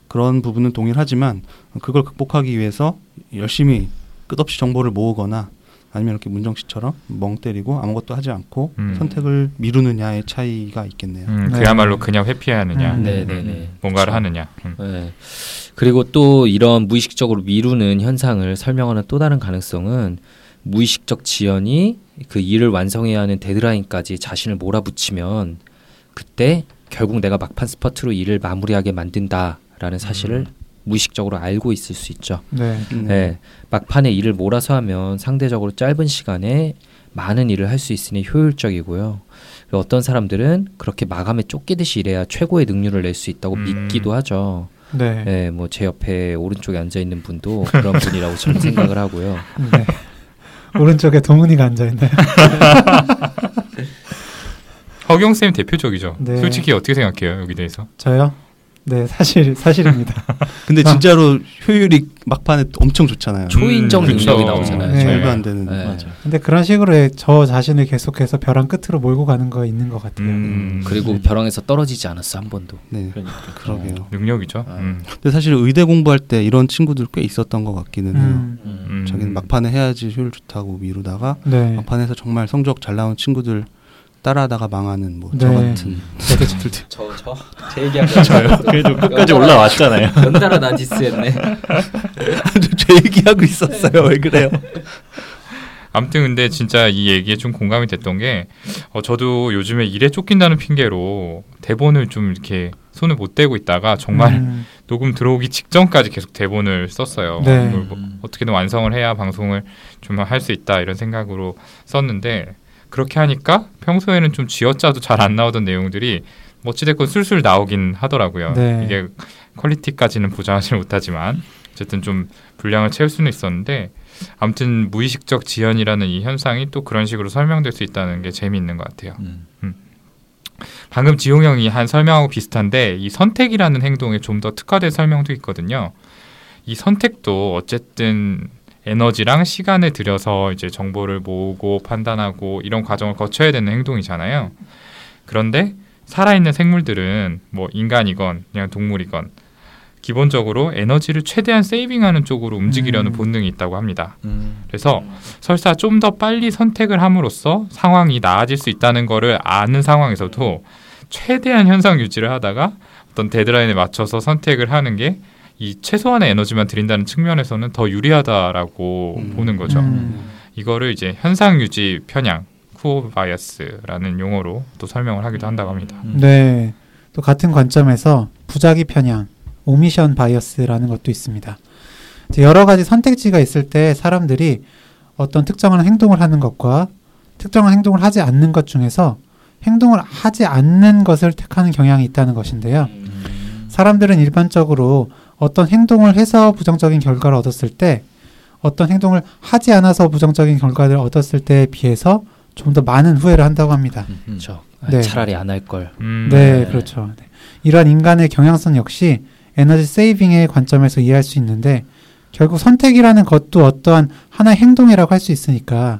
그런 부분은 동일하지만 그걸 극복하기 위해서 열심히 끝없이 정보를 모으거나 아니면 이렇게 문정 씨처럼 멍 때리고 아무것도 하지 않고 음. 선택을 미루느냐의 차이가 있겠네요. 음, 네. 그야말로 그냥 회피하느냐, 음. 네, 네, 네. 뭔가를 그렇죠. 하느냐. 음. 네. 그리고 또 이런 무의식적으로 미루는 현상을 설명하는 또 다른 가능성은 무의식적 지연이 그 일을 완성해야 하는 데드라인까지 자신을 몰아붙이면 그때 결국 내가 막판 스퍼트로 일을 마무리하게 만든다라는 사실을 무의식적으로 알고 있을 수 있죠. 네. 음. 네, 막판에 일을 몰아서 하면 상대적으로 짧은 시간에 많은 일을 할 수 있으니 효율적이고요. 그리고 어떤 사람들은 그렇게 마감에 쫓기듯이 일해야 최고의 능률을 낼 수 있다고 음. 믿기도 하죠. 네. 네, 뭐제 옆에 오른쪽에 앉아 있는 분도 그런 분이라고 저는 생각을 하고요. 네. 오른쪽에 동훈이가 앉아 있나요? 허경 쌤 대표적이죠. 네. 솔직히 어떻게 생각해요 여기 대해서? 저요? 네, 사실 사실입니다. 근데 진짜로 효율이 막판에 엄청 좋잖아요. 초인적 음, 능력이. 나오잖아요. 네. 말도 안 되는. 네. 맞아. 근데 그런 식으로 저 자신을 계속해서 벼랑 끝으로 몰고 가는 거 있는 것 같아요. 음, 그리고 벼랑에서 떨어지지 않았어 한 번도. 네, 그러니까. 그러게요. 능력이죠. 아. 음. 근데 사실 의대 공부할 때 이런 친구들 꽤 있었던 것 같기는 해요. 음, 음. 음. 자기는 막판에 해야지 효율 좋다고 미루다가 네. 막판에서 정말 성적 잘 나온 친구들 따라하다가 망하는 뭐저 네. 같은 저도 저- 친구들. 저저 제 얘기하고 저요. 그래도 끝까지 올라왔잖아요. 연달아 나 디스했네. 제 얘기하고 있었어요. 왜 그래요? 아무튼 근데 진짜 이 얘기에 좀 공감이 됐던 게 어, 저도 요즘에 일에 쫓긴다는 핑계로 대본을 좀 이렇게 손을 못 대고 있다가 정말 음, 녹음 들어오기 직전까지 계속 대본을 썼어요. 네. 그걸 뭐 어떻게든 완성을 해야 방송을 좀 할 수 있다 이런 생각으로 썼는데 그렇게 하니까 평소에는 좀 쥐어짜도 잘 안 나오던 내용들이 뭐 어찌됐건 술술 나오긴 하더라고요. 네. 이게 퀄리티까지는 보장하지 못하지만 어쨌든 좀 분량을 채울 수는 있었는데 아무튼 무의식적 지연이라는 이 현상이 또 그런 식으로 설명될 수 있다는 게 재미있는 것 같아요. 음. 방금 지용 형이 한 설명하고 비슷한데 이 선택이라는 행동에 좀 더 특화된 설명도 있거든요. 이 선택도 어쨌든 에너지랑 시간을 들여서 이제 정보를 모으고 판단하고 이런 과정을 거쳐야 되는 행동이잖아요. 그런데 살아있는 생물들은 뭐 인간이건 그냥 동물이건 기본적으로 에너지를 최대한 세이빙하는 쪽으로 움직이려는 음. 본능이 있다고 합니다. 음. 그래서 설사 좀 더 빨리 선택을 함으로써 상황이 나아질 수 있다는 거를 아는 상황에서도 최대한 현상 유지를 하다가 어떤 데드라인에 맞춰서 선택을 하는 게 이 최소한의 에너지만 들인다는 측면에서는 더 유리하다라고 음. 보는 거죠. 음. 이거를 이제 현상 유지 편향, quo bias라는 용어로 또 설명을 하기도 한다고 합니다. 음. 네. 또 같은 관점에서 부작위 편향, omission bias라는 것도 있습니다. 여러 가지 선택지가 있을 때 사람들이 어떤 특정한 행동을 하는 것과 특정한 행동을 하지 않는 것 중에서 행동을 하지 않는 것을 택하는 경향이 있다는 것인데요. 사람들은 일반적으로 어떤 행동을 해서 부정적인 결과를 얻었을 때 어떤 행동을 하지 않아서 부정적인 결과를 얻었을 때에 비해서 좀 더 많은 후회를 한다고 합니다. 음. 그렇죠. 네. 차라리 안 할 걸. 음, 네, 그렇죠. 네. 이러한 인간의 경향성 역시 에너지 세이빙의 관점에서 이해할 수 있는데 결국 선택이라는 것도 어떠한 하나의 행동이라고 할 수 있으니까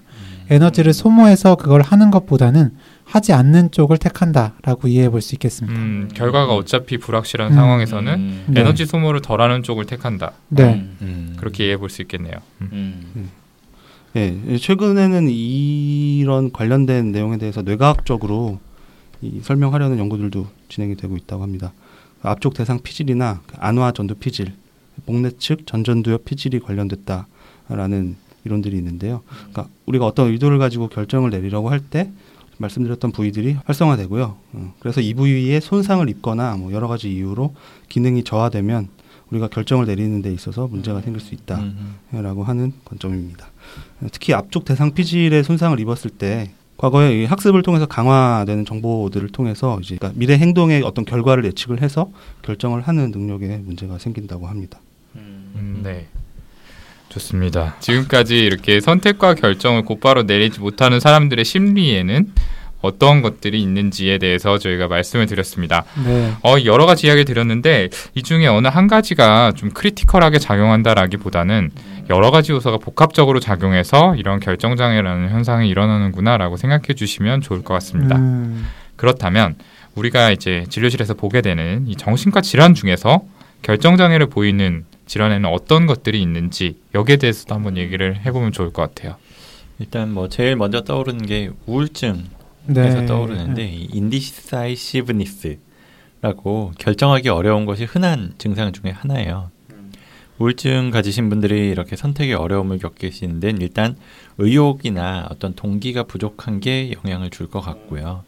에너지를 소모해서 그걸 하는 것보다는 하지 않는 쪽을 택한다라고 이해해 볼 수 있겠습니다. 음, 결과가 어차피 불확실한 음. 상황에서는 음. 네. 에너지 소모를 덜하는 쪽을 택한다. 네. 음. 음. 그렇게 이해해 볼 수 있겠네요. 음. 음. 예, 최근에는 이런 관련된 내용에 대해서 뇌과학적으로 이 설명하려는 연구들도 진행이 되고 있다고 합니다. 앞쪽 대상 피질이나 그 안화 전두 피질, 목내 측 전전두엽 피질이 관련됐다라는 이론들이 있는데요. 그러니까 우리가 어떤 의도를 가지고 결정을 내리려고 할 때 말씀드렸던 부위들이 활성화되고요. 어, 그래서 이 부위에 손상을 입거나 뭐 여러 가지 이유로 기능이 저하되면 우리가 결정을 내리는 데 있어서 문제가 생길 수 있다. 음. 라고 하는 관점입니다. 특히 앞쪽 대상 피질에 손상을 입었을 때 과거에 이 학습을 통해서 강화되는 정보들을 통해서 이제 그러니까 미래 행동의 어떤 결과를 예측을 해서 결정을 하는 능력에 문제가 생긴다고 합니다. 음, 네. 좋습니다. 지금까지 이렇게 선택과 결정을 곧바로 내리지 못하는 사람들의 심리에는 어떤 것들이 있는지에 대해서 저희가 말씀을 드렸습니다. 네. 어, 여러 가지 이야기를 드렸는데 이 중에 어느 한 가지가 좀 크리티컬하게 작용한다라기보다는 여러 가지 요소가 복합적으로 작용해서 이런 결정장애라는 현상이 일어나는구나라고 생각해 주시면 좋을 것 같습니다. 음, 그렇다면 우리가 이제 진료실에서 보게 되는 이 정신과 질환 중에서 결정장애를 보이는 질환에는 어떤 것들이 있는지 여기에 대해서도 한번 얘기를 해보면 좋을 것 같아요. 일단 뭐 제일 먼저 떠오르는 게 우울증 네. 떠오르는데 이 indecisiveness라고 결정하기 어려운 것이 흔한 증상 중에 하나예요. 우울증 가지신 분들이 이렇게 선택에 어려움을 겪으시는 데는 일단 의욕이나 어떤 동기가 부족한 게 영향을 줄 것 같고요.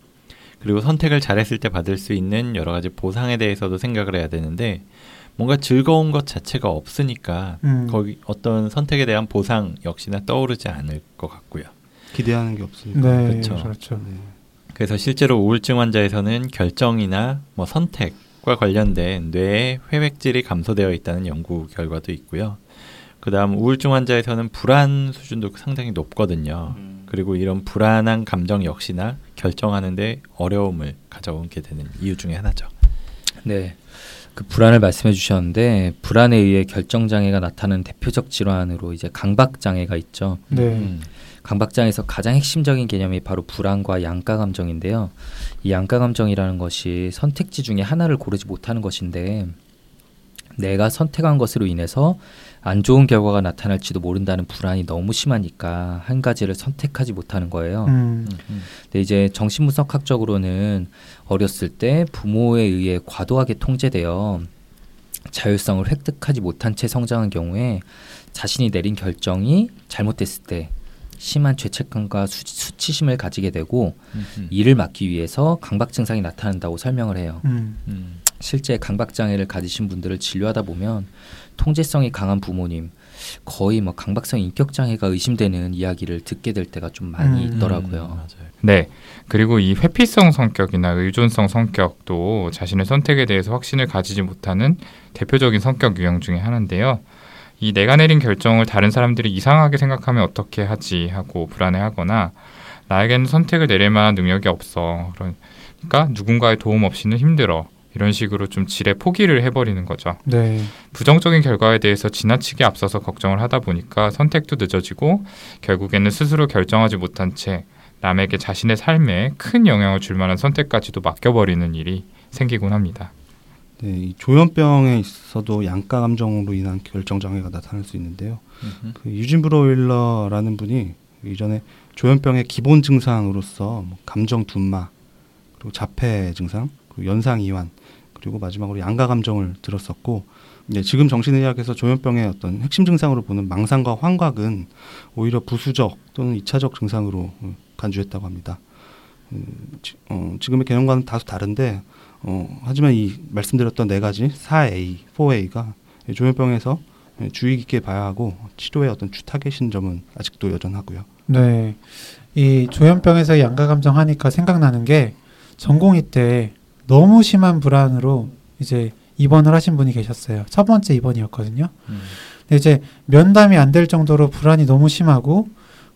그리고 선택을 잘했을 때 받을 수 있는 여러 가지 보상에 대해서도 생각을 해야 되는데 뭔가 즐거운 것 자체가 없으니까 음. 거기 어떤 선택에 대한 보상 역시나 떠오르지 않을 것 같고요. 기대하는 게 없으니까. 네, 그쵸. 그렇죠. 네. 그래서 실제로 우울증 환자에서는 결정이나 뭐 선택과 관련된 뇌의 회백질이 감소되어 있다는 연구 결과도 있고요. 그다음 우울증 환자에서는 불안 수준도 상당히 높거든요. 그리고 이런 불안한 감정 역시나 결정하는데 어려움을 가져오게 되는 이유 중에 하나죠. 네. 그 불안을 말씀해 주셨는데 불안에 의해 결정 장애가 나타나는 대표적 질환으로 이제 강박 장애가 있죠. 네. 음. 강박 장애에서 가장 핵심적인 개념이 바로 불안과 양가 감정인데요. 이 양가 감정이라는 것이 선택지 중에 하나를 고르지 못하는 것인데 내가 선택한 것으로 인해서 안 좋은 결과가 나타날지도 모른다는 불안이 너무 심하니까 한 가지를 선택하지 못하는 거예요. 음. 근데 이제 정신분석학적으로는 어렸을 때 부모에 의해 과도하게 통제되어 자율성을 획득하지 못한 채 성장한 경우에 자신이 내린 결정이 잘못됐을 때 심한 죄책감과 수, 수치심을 가지게 되고 음, 음. 이를 막기 위해서 강박 증상이 나타난다고 설명을 해요. 음. 음. 실제 강박 장애를 가지신 분들을 진료하다 보면 통제성이 강한 부모님 거의 뭐 강박성 인격 장애가 의심되는 이야기를 듣게 될 때가 좀 많이 음. 있더라고요. 음, 맞아요. 네. 그리고 이 회피성 성격이나 의존성 성격도 자신의 선택에 대해서 확신을 가지지 못하는 대표적인 성격 유형 중에 하나인데요. 이 내가 내린 결정을 다른 사람들이 이상하게 생각하면 어떻게 하지 하고 불안해하거나 나에게는 선택을 내릴 만한 능력이 없어. 그러니까 누군가의 도움 없이는 힘들어. 이런 식으로 좀 지레 포기를 해버리는 거죠. 네. 부정적인 결과에 대해서 지나치게 앞서서 걱정을 하다 보니까 선택도 늦어지고 결국에는 스스로 결정하지 못한 채 남에게 자신의 삶에 큰 영향을 줄 만한 선택까지도 맡겨버리는 일이 생기곤 합니다. 네, 이 조현병에 있어도 양가 감정으로 인한 결정 장애가 나타날 수 있는데요. 음, 그 유진 브로일러라는 분이 이전에 조현병의 기본 증상으로서 뭐 감정 둔마, 그리고 자폐 증상, 그리고 연상 이완, 그리고 마지막으로 양가 감정을 들었었고, 네, 지금 정신의학에서 조현병의 어떤 핵심 증상으로 보는 망상과 환각은 오히려 부수적 또는 이차적 증상으로 어, 간주했다고 합니다. 음, 지, 어, 지금의 개념과는 다소 다른데, 어, 하지만 이 말씀드렸던 네 가지 4A, 4A가 조현병에서 주의 깊게 봐야 하고 치료의 어떤 주 타겟인 점은 아직도 여전하고요. 네. 이 조현병에서 양가 감정 하니까 생각나는 게 전공의 때 너무 심한 불안으로 이제 입원을 하신 분이 계셨어요. 첫 번째 입원이었거든요. 음. 근데 이제 면담이 안 될 정도로 불안이 너무 심하고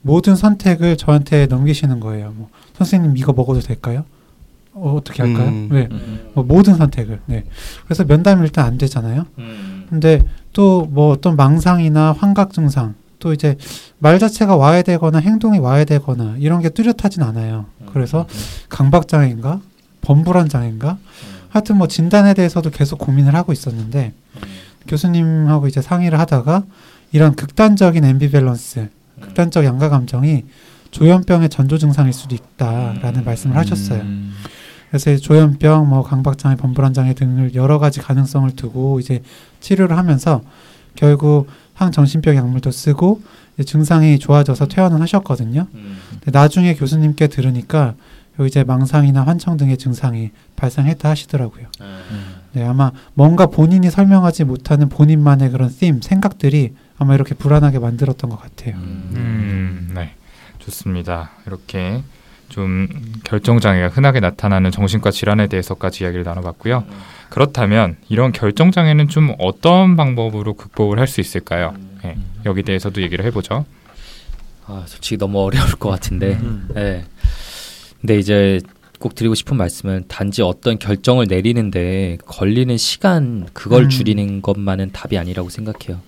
모든 선택을 저한테 넘기시는 거예요. 뭐 선생님 이거 먹어도 될까요? 어, 어떻게 할까요? 음. 네. 음. 뭐 모든 선택을. 네. 그래서 면담이 일단 안 되잖아요. 근데 또 뭐 어떤 망상이나 환각 증상 또 이제 말 자체가 와야 되거나 행동이 와야 되거나 이런 게 뚜렷하진 않아요. 그래서 강박 장애인가 범불안 장애인가 하여튼 뭐 진단에 대해서도 계속 고민을 하고 있었는데 교수님하고 이제 상의를 하다가 이런 극단적인 앰비밸런스, 극단적 양가 감정이 조현병의 전조 증상일 수도 있다라는 말씀을 하셨어요. 음. 그래서 조현병, 뭐 강박장애, 범불안장애 등을 여러 가지 가능성을 두고 이제 치료를 하면서 결국 항정신병 약물도 쓰고 증상이 좋아져서 퇴원을 하셨거든요. 근데 나중에 교수님께 들으니까 요 이제 망상이나 환청 등의 증상이 발생했다 하시더라고요. 네, 아마 뭔가 본인이 설명하지 못하는 본인만의 그런 theme, 생각들이 아마 이렇게 불안하게 만들었던 것 같아요. 음, 네. 좋습니다. 이렇게 좀 결정 장애가 흔하게 나타나는 정신과 질환에 대해서까지 이야기를 나눠봤고요. 그렇다면 이런 결정 장애는 좀 어떤 방법으로 극복을 할 수 있을까요? 네, 여기 대해서도 얘기를 해보죠. 아, 솔직히 너무 어려울 것 같은데. 음. 네. 근데 이제 꼭 드리고 싶은 말씀은 단지 어떤 결정을 내리는데 걸리는 시간 그걸 음. 줄이는 것만은 답이 아니라고 생각해요.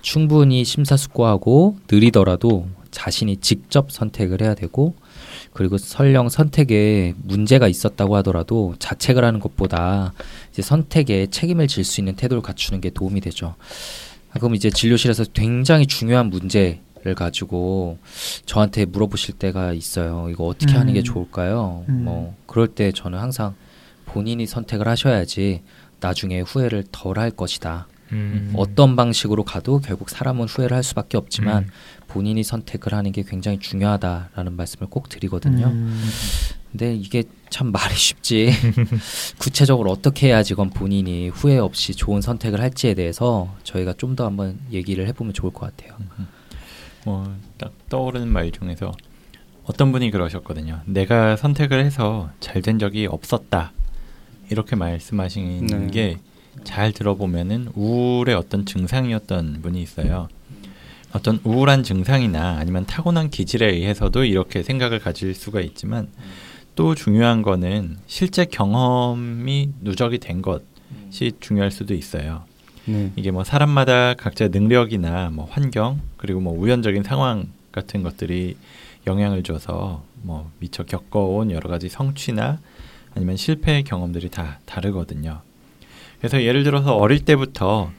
충분히 심사숙고하고 느리더라도 자신이 직접 선택을 해야 되고 그리고 설령 선택에 문제가 있었다고 하더라도 자책을 하는 것보다 이제 선택에 책임을 질 수 있는 태도를 갖추는 게 도움이 되죠. 아, 그럼 이제 진료실에서 굉장히 중요한 문제 를 가지고 저한테 물어보실 때가 있어요. 이거 어떻게 하는 게 음. 좋을까요? 음. 뭐 그럴 때 저는 항상 본인이 선택을 하셔야지 나중에 후회를 덜 할 것이다. 음. 어떤 방식으로 가도 결국 사람은 후회를 할 수밖에 없지만 음. 본인이 선택을 하는 게 굉장히 중요하다라는 말씀을 꼭 드리거든요. 음. 근데 이게 참 말이 쉽지 구체적으로 어떻게 해야지 이건 본인이 후회 없이 좋은 선택을 할지에 대해서 저희가 좀 더 한번 얘기를 해보면 좋을 것 같아요. 뭐 딱 떠오르는 말 중에서 어떤 분이 그러셨거든요. 내가 선택을 해서 잘 된 적이 없었다. 이렇게 말씀하신 네. 게잘 들어보면은 우울의 어떤 증상이었던 분이 있어요. 어떤 우울한 증상이나 아니면 타고난 기질에 의해서도 이렇게 생각을 가질 수가 있지만 또 중요한 거는 실제 경험이 누적이 된 것이 중요할 수도 있어요. 네. 이게 뭐 사람마다 각자 능력이나 뭐 환경 그리고 뭐 우연적인 상황 같은 것들이 영향을 줘서 뭐 미처 겪어온 여러 가지 성취나 아니면 실패의 경험들이 다 다르거든요. 그래서 예를 들어서 어릴 때부터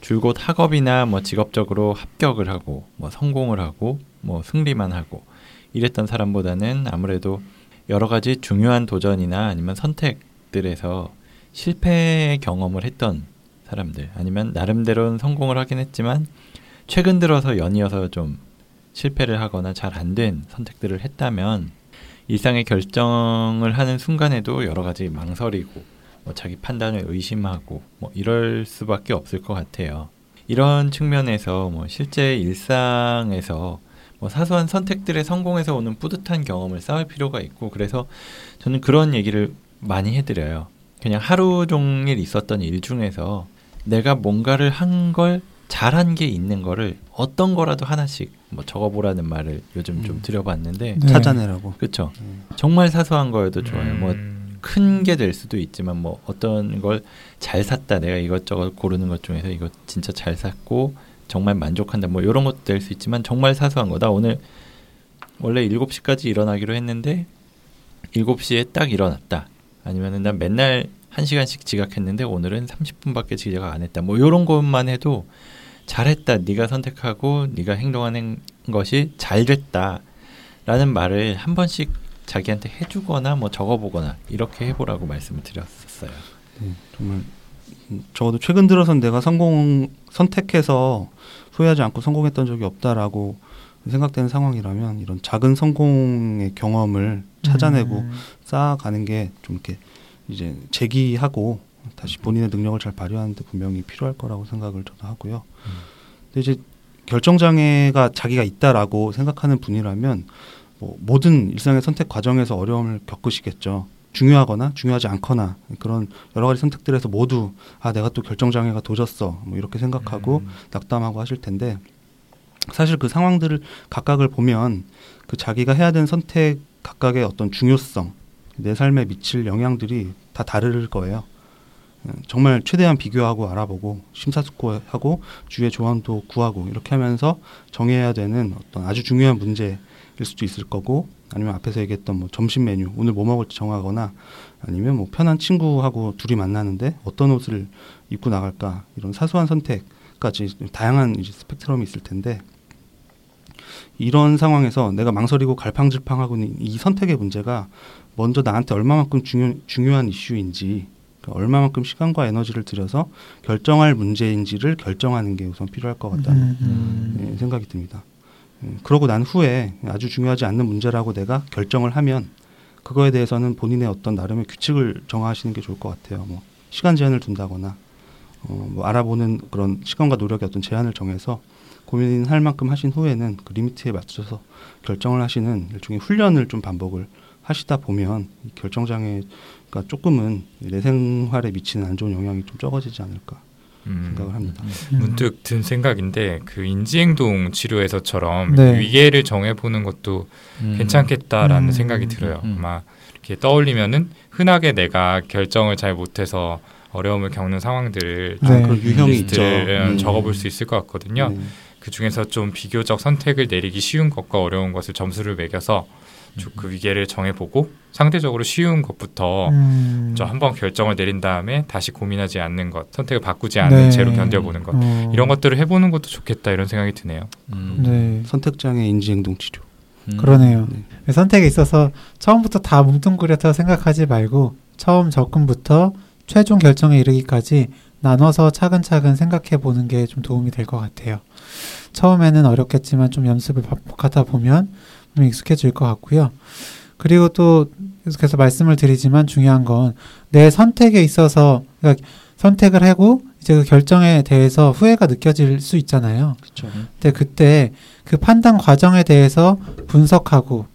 줄곧 학업이나 뭐 직업적으로 합격을 하고 뭐 성공을 하고 뭐 승리만 하고 이랬던 사람보다는 아무래도 여러 가지 중요한 도전이나 아니면 선택들에서 실패의 경험을 했던 사람들 아니면 나름대로는 성공을 하긴 했지만 최근 들어서 연이어서 좀 실패를 하거나 잘 안 된 선택들을 했다면 일상의 결정을 하는 순간에도 여러 가지 망설이고 뭐 자기 판단을 의심하고 뭐 이럴 수밖에 없을 것 같아요. 이런 측면에서 뭐 실제 일상에서 뭐 사소한 선택들의 성공에서 오는 뿌듯한 경험을 쌓을 필요가 있고 그래서 저는 그런 얘기를 많이 해드려요. 그냥 하루 종일 있었던 일 중에서 내가 뭔가를 한 걸 잘한 게 있는 거를 어떤 거라도 하나씩 뭐 적어보라는 말을 요즘 좀 음. 드려봤는데 네. 찾아내라고. 그렇죠. 음. 정말 사소한 거여도 좋아요. 뭐 음. 큰게 될 수도 있지만 뭐 어떤 걸 잘 샀다 내가 이것저것 고르는 것 중에서 이거 진짜 잘 샀고 정말 만족한다 뭐 이런 것도 될 수 있지만 정말 사소한 거다 오늘 원래 7시까지 일어나기로 했는데 7시에 딱 일어났다 아니면은 난 맨날 1시간씩 지각했는데 오늘은 30분밖에 지각 안 했다 뭐 이런 것만 해도 잘했다 네가 선택하고 네가 행동하는 것이 잘 됐다 라는 말을 한 번씩 자기한테 해주거나 뭐 적어보거나 이렇게 해보라고 말씀을 드렸었어요. 네, 정말 음, 적어도 최근 들어선 내가 성공 선택해서 후회하지 않고 성공했던 적이 없다라고 생각되는 상황이라면 이런 작은 성공의 경험을 찾아내고 음. 쌓아가는 게 좀 이렇게 이제 재기하고 다시 본인의 능력을 잘 발휘하는데 분명히 필요할 거라고 생각을 저도 하고요. 근데 이제 결정 장애가 자기가 있다라고 생각하는 분이라면 뭐 모든 일상의 선택 과정에서 어려움을 겪으시겠죠. 중요하거나 중요하지 않거나 그런 여러 가지 선택들에서 모두 아 내가 또 결정 장애가 도졌어 뭐 이렇게 생각하고 음. 낙담하고 하실 텐데 사실 그 상황들을 각각을 보면 그 자기가 해야 되는 선택 각각의 어떤 중요성 내 삶에 미칠 영향들이 다 다를 거예요. 음, 정말 최대한 비교하고 알아보고 심사숙고하고 주위의 조언도 구하고 이렇게 하면서 정해야 되는 어떤 아주 중요한 문제일 수도 있을 거고 아니면 앞에서 얘기했던 뭐 점심 메뉴 오늘 뭐 먹을지 정하거나 아니면 뭐 편한 친구하고 둘이 만나는데 어떤 옷을 입고 나갈까 이런 사소한 선택까지 다양한 이제 스펙트럼이 있을 텐데 이런 상황에서 내가 망설이고 갈팡질팡하고 있는 이 선택의 문제가 먼저 나한테 얼마만큼 중요, 중요한 이슈인지 그러니까 얼마만큼 시간과 에너지를 들여서 결정할 문제인지를 결정하는 게 우선 필요할 것 같다는 음, 음. 예, 생각이 듭니다. 예, 그러고 난 후에 아주 중요하지 않는 문제라고 내가 결정을 하면 그거에 대해서는 본인의 어떤 나름의 규칙을 정하시는 게 좋을 것 같아요. 뭐 시간 제한을 둔다거나 어, 뭐 알아보는 그런 시간과 노력의 어떤 제한을 정해서 고민할 만큼 하신 후에는 그 리미트에 맞춰서 결정을 하시는 일종의 훈련을 좀 반복을 하시다 보면 이 결정 장애가 조금은 내 생활에 미치는 안 좋은 영향이 좀 적어지지 않을까 음. 생각을 합니다. 음. 문득 든 생각인데 그 인지행동 치료에서처럼 네. 위계를 정해보는 것도 음. 괜찮겠다라는 음. 생각이 들어요. 음. 아마 이렇게 떠올리면은 흔하게 내가 결정을 잘 못해서 어려움을 겪는 상황들을 네. 아, 그런 유형이 있죠. 음. 적어볼 수 있을 것 같거든요. 네. 그 중에서 좀 비교적 선택을 내리기 쉬운 것과 어려운 것을 점수를 매겨서 쭉 그 위계를 정해보고 상대적으로 쉬운 것부터 음. 저 한번 결정을 내린 다음에 다시 고민하지 않는 것, 선택을 바꾸지 않는 네. 채로 견뎌보는 것 어. 이런 것들을 해보는 것도 좋겠다 이런 생각이 드네요. 음. 네. 선택 장애 인지 행동 치료. 음. 그러네요. 네. 선택에 있어서 처음부터 다 뭉뚱그려서 생각하지 말고 처음 접근부터 최종 결정에 이르기까지 나눠서 차근차근 생각해 보는 게 좀 도움이 될 것 같아요. 처음에는 어렵겠지만 좀 연습을 반복하다 보면 좀 익숙해질 것 같고요. 그리고 또 계속해서 말씀을 드리지만 중요한 건 내 선택에 있어서 그러니까 선택을 하고 이제 그 결정에 대해서 후회가 느껴질 수 있잖아요. 그렇죠. 근데 그때 그 판단 과정에 대해서 분석하고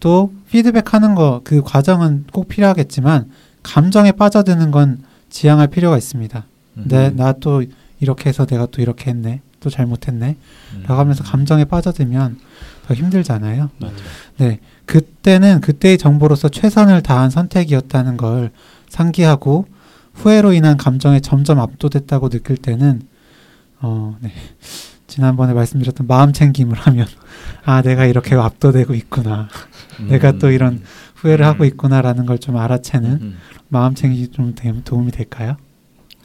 또 피드백하는 거 그 과정은 꼭 필요하겠지만 감정에 빠져드는 건 지양할 필요가 있습니다. 음. 내나 또 이렇게 해서 내가 또 이렇게 했네. 또 잘못했네. 음. 라고 하면서 감정에 빠져들면 더 힘들잖아요. 맞아요. 네. 그때는 그때의 정보로서 최선을 다한 선택이었다는 걸 상기하고 후회로 인한 감정에 점점 압도됐다고 느낄 때는 어, 네. 지난번에 말씀드렸던 마음 챙김을 하면 아, 내가 이렇게 압도되고 있구나. 내가 또 이런 후회를 음. 하고 있구나라는 걸 좀 알아채는 음. 마음 챙김이 좀 되- 도움이 될까요?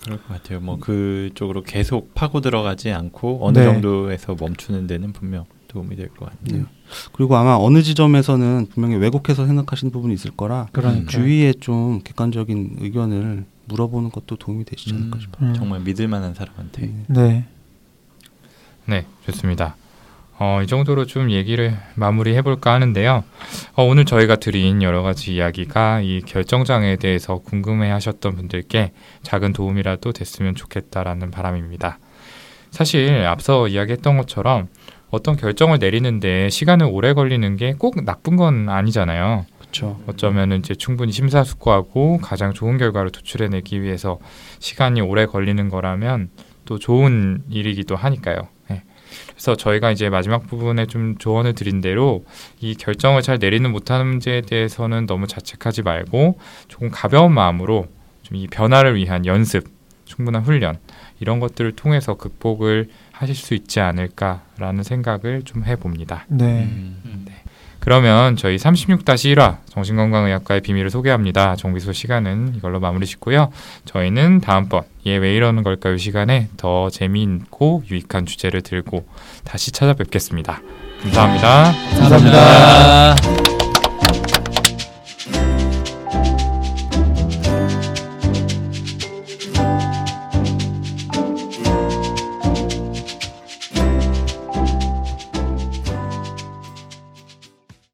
그럴 것 같아요. 뭐 그쪽으로 계속 파고 들어가지 않고 어느 네. 정도에서 멈추는 데는 분명 도움이 될 것 같네요. 네. 그리고 아마 어느 지점에서는 분명히 왜곡해서 생각하시는 부분이 있을 거라 그러니까 주위에 좀 객관적인 의견을 물어보는 것도 도움이 되시지 않을까 음, 싶어요. 음. 정말 믿을 만한 사람한테. 네. 네. 네, 좋습니다. 어, 이 정도로 좀 얘기를 마무리해 볼까 하는데요. 어, 오늘 저희가 드린 여러 가지 이야기가 이 결정장애에 대해서 궁금해 하셨던 분들께 작은 도움이라도 됐으면 좋겠다라는 바람입니다. 사실 앞서 이야기했던 것처럼 어떤 결정을 내리는데 시간을 오래 걸리는 게 꼭 나쁜 건 아니잖아요. 그렇죠. 어쩌면은 이제 충분히 심사숙고하고 가장 좋은 결과를 도출해내기 위해서 시간이 오래 걸리는 거라면 또 좋은 일이기도 하니까요. 예. 그래서 저희가 이제 마지막 부분에 좀 조언을 드린 대로 이 결정을 잘 내리는 못하는 문제에 대해서는 너무 자책하지 말고 조금 가벼운 마음으로 좀 이 변화를 위한 연습, 충분한 훈련 이런 것들을 통해서 극복을 하실 수 있지 않을까라는 생각을 좀 해봅니다. 네. 음. 그러면 저희 36-1화 정신건강의학과의 비밀을 소개합니다. 정비소 시간은 이걸로 마무리 짓고요. 저희는 다음번 얘 왜 이러는 걸까요 시간에 더 재미있고 유익한 주제를 들고 다시 찾아뵙겠습니다. 감사합니다. 감사합니다.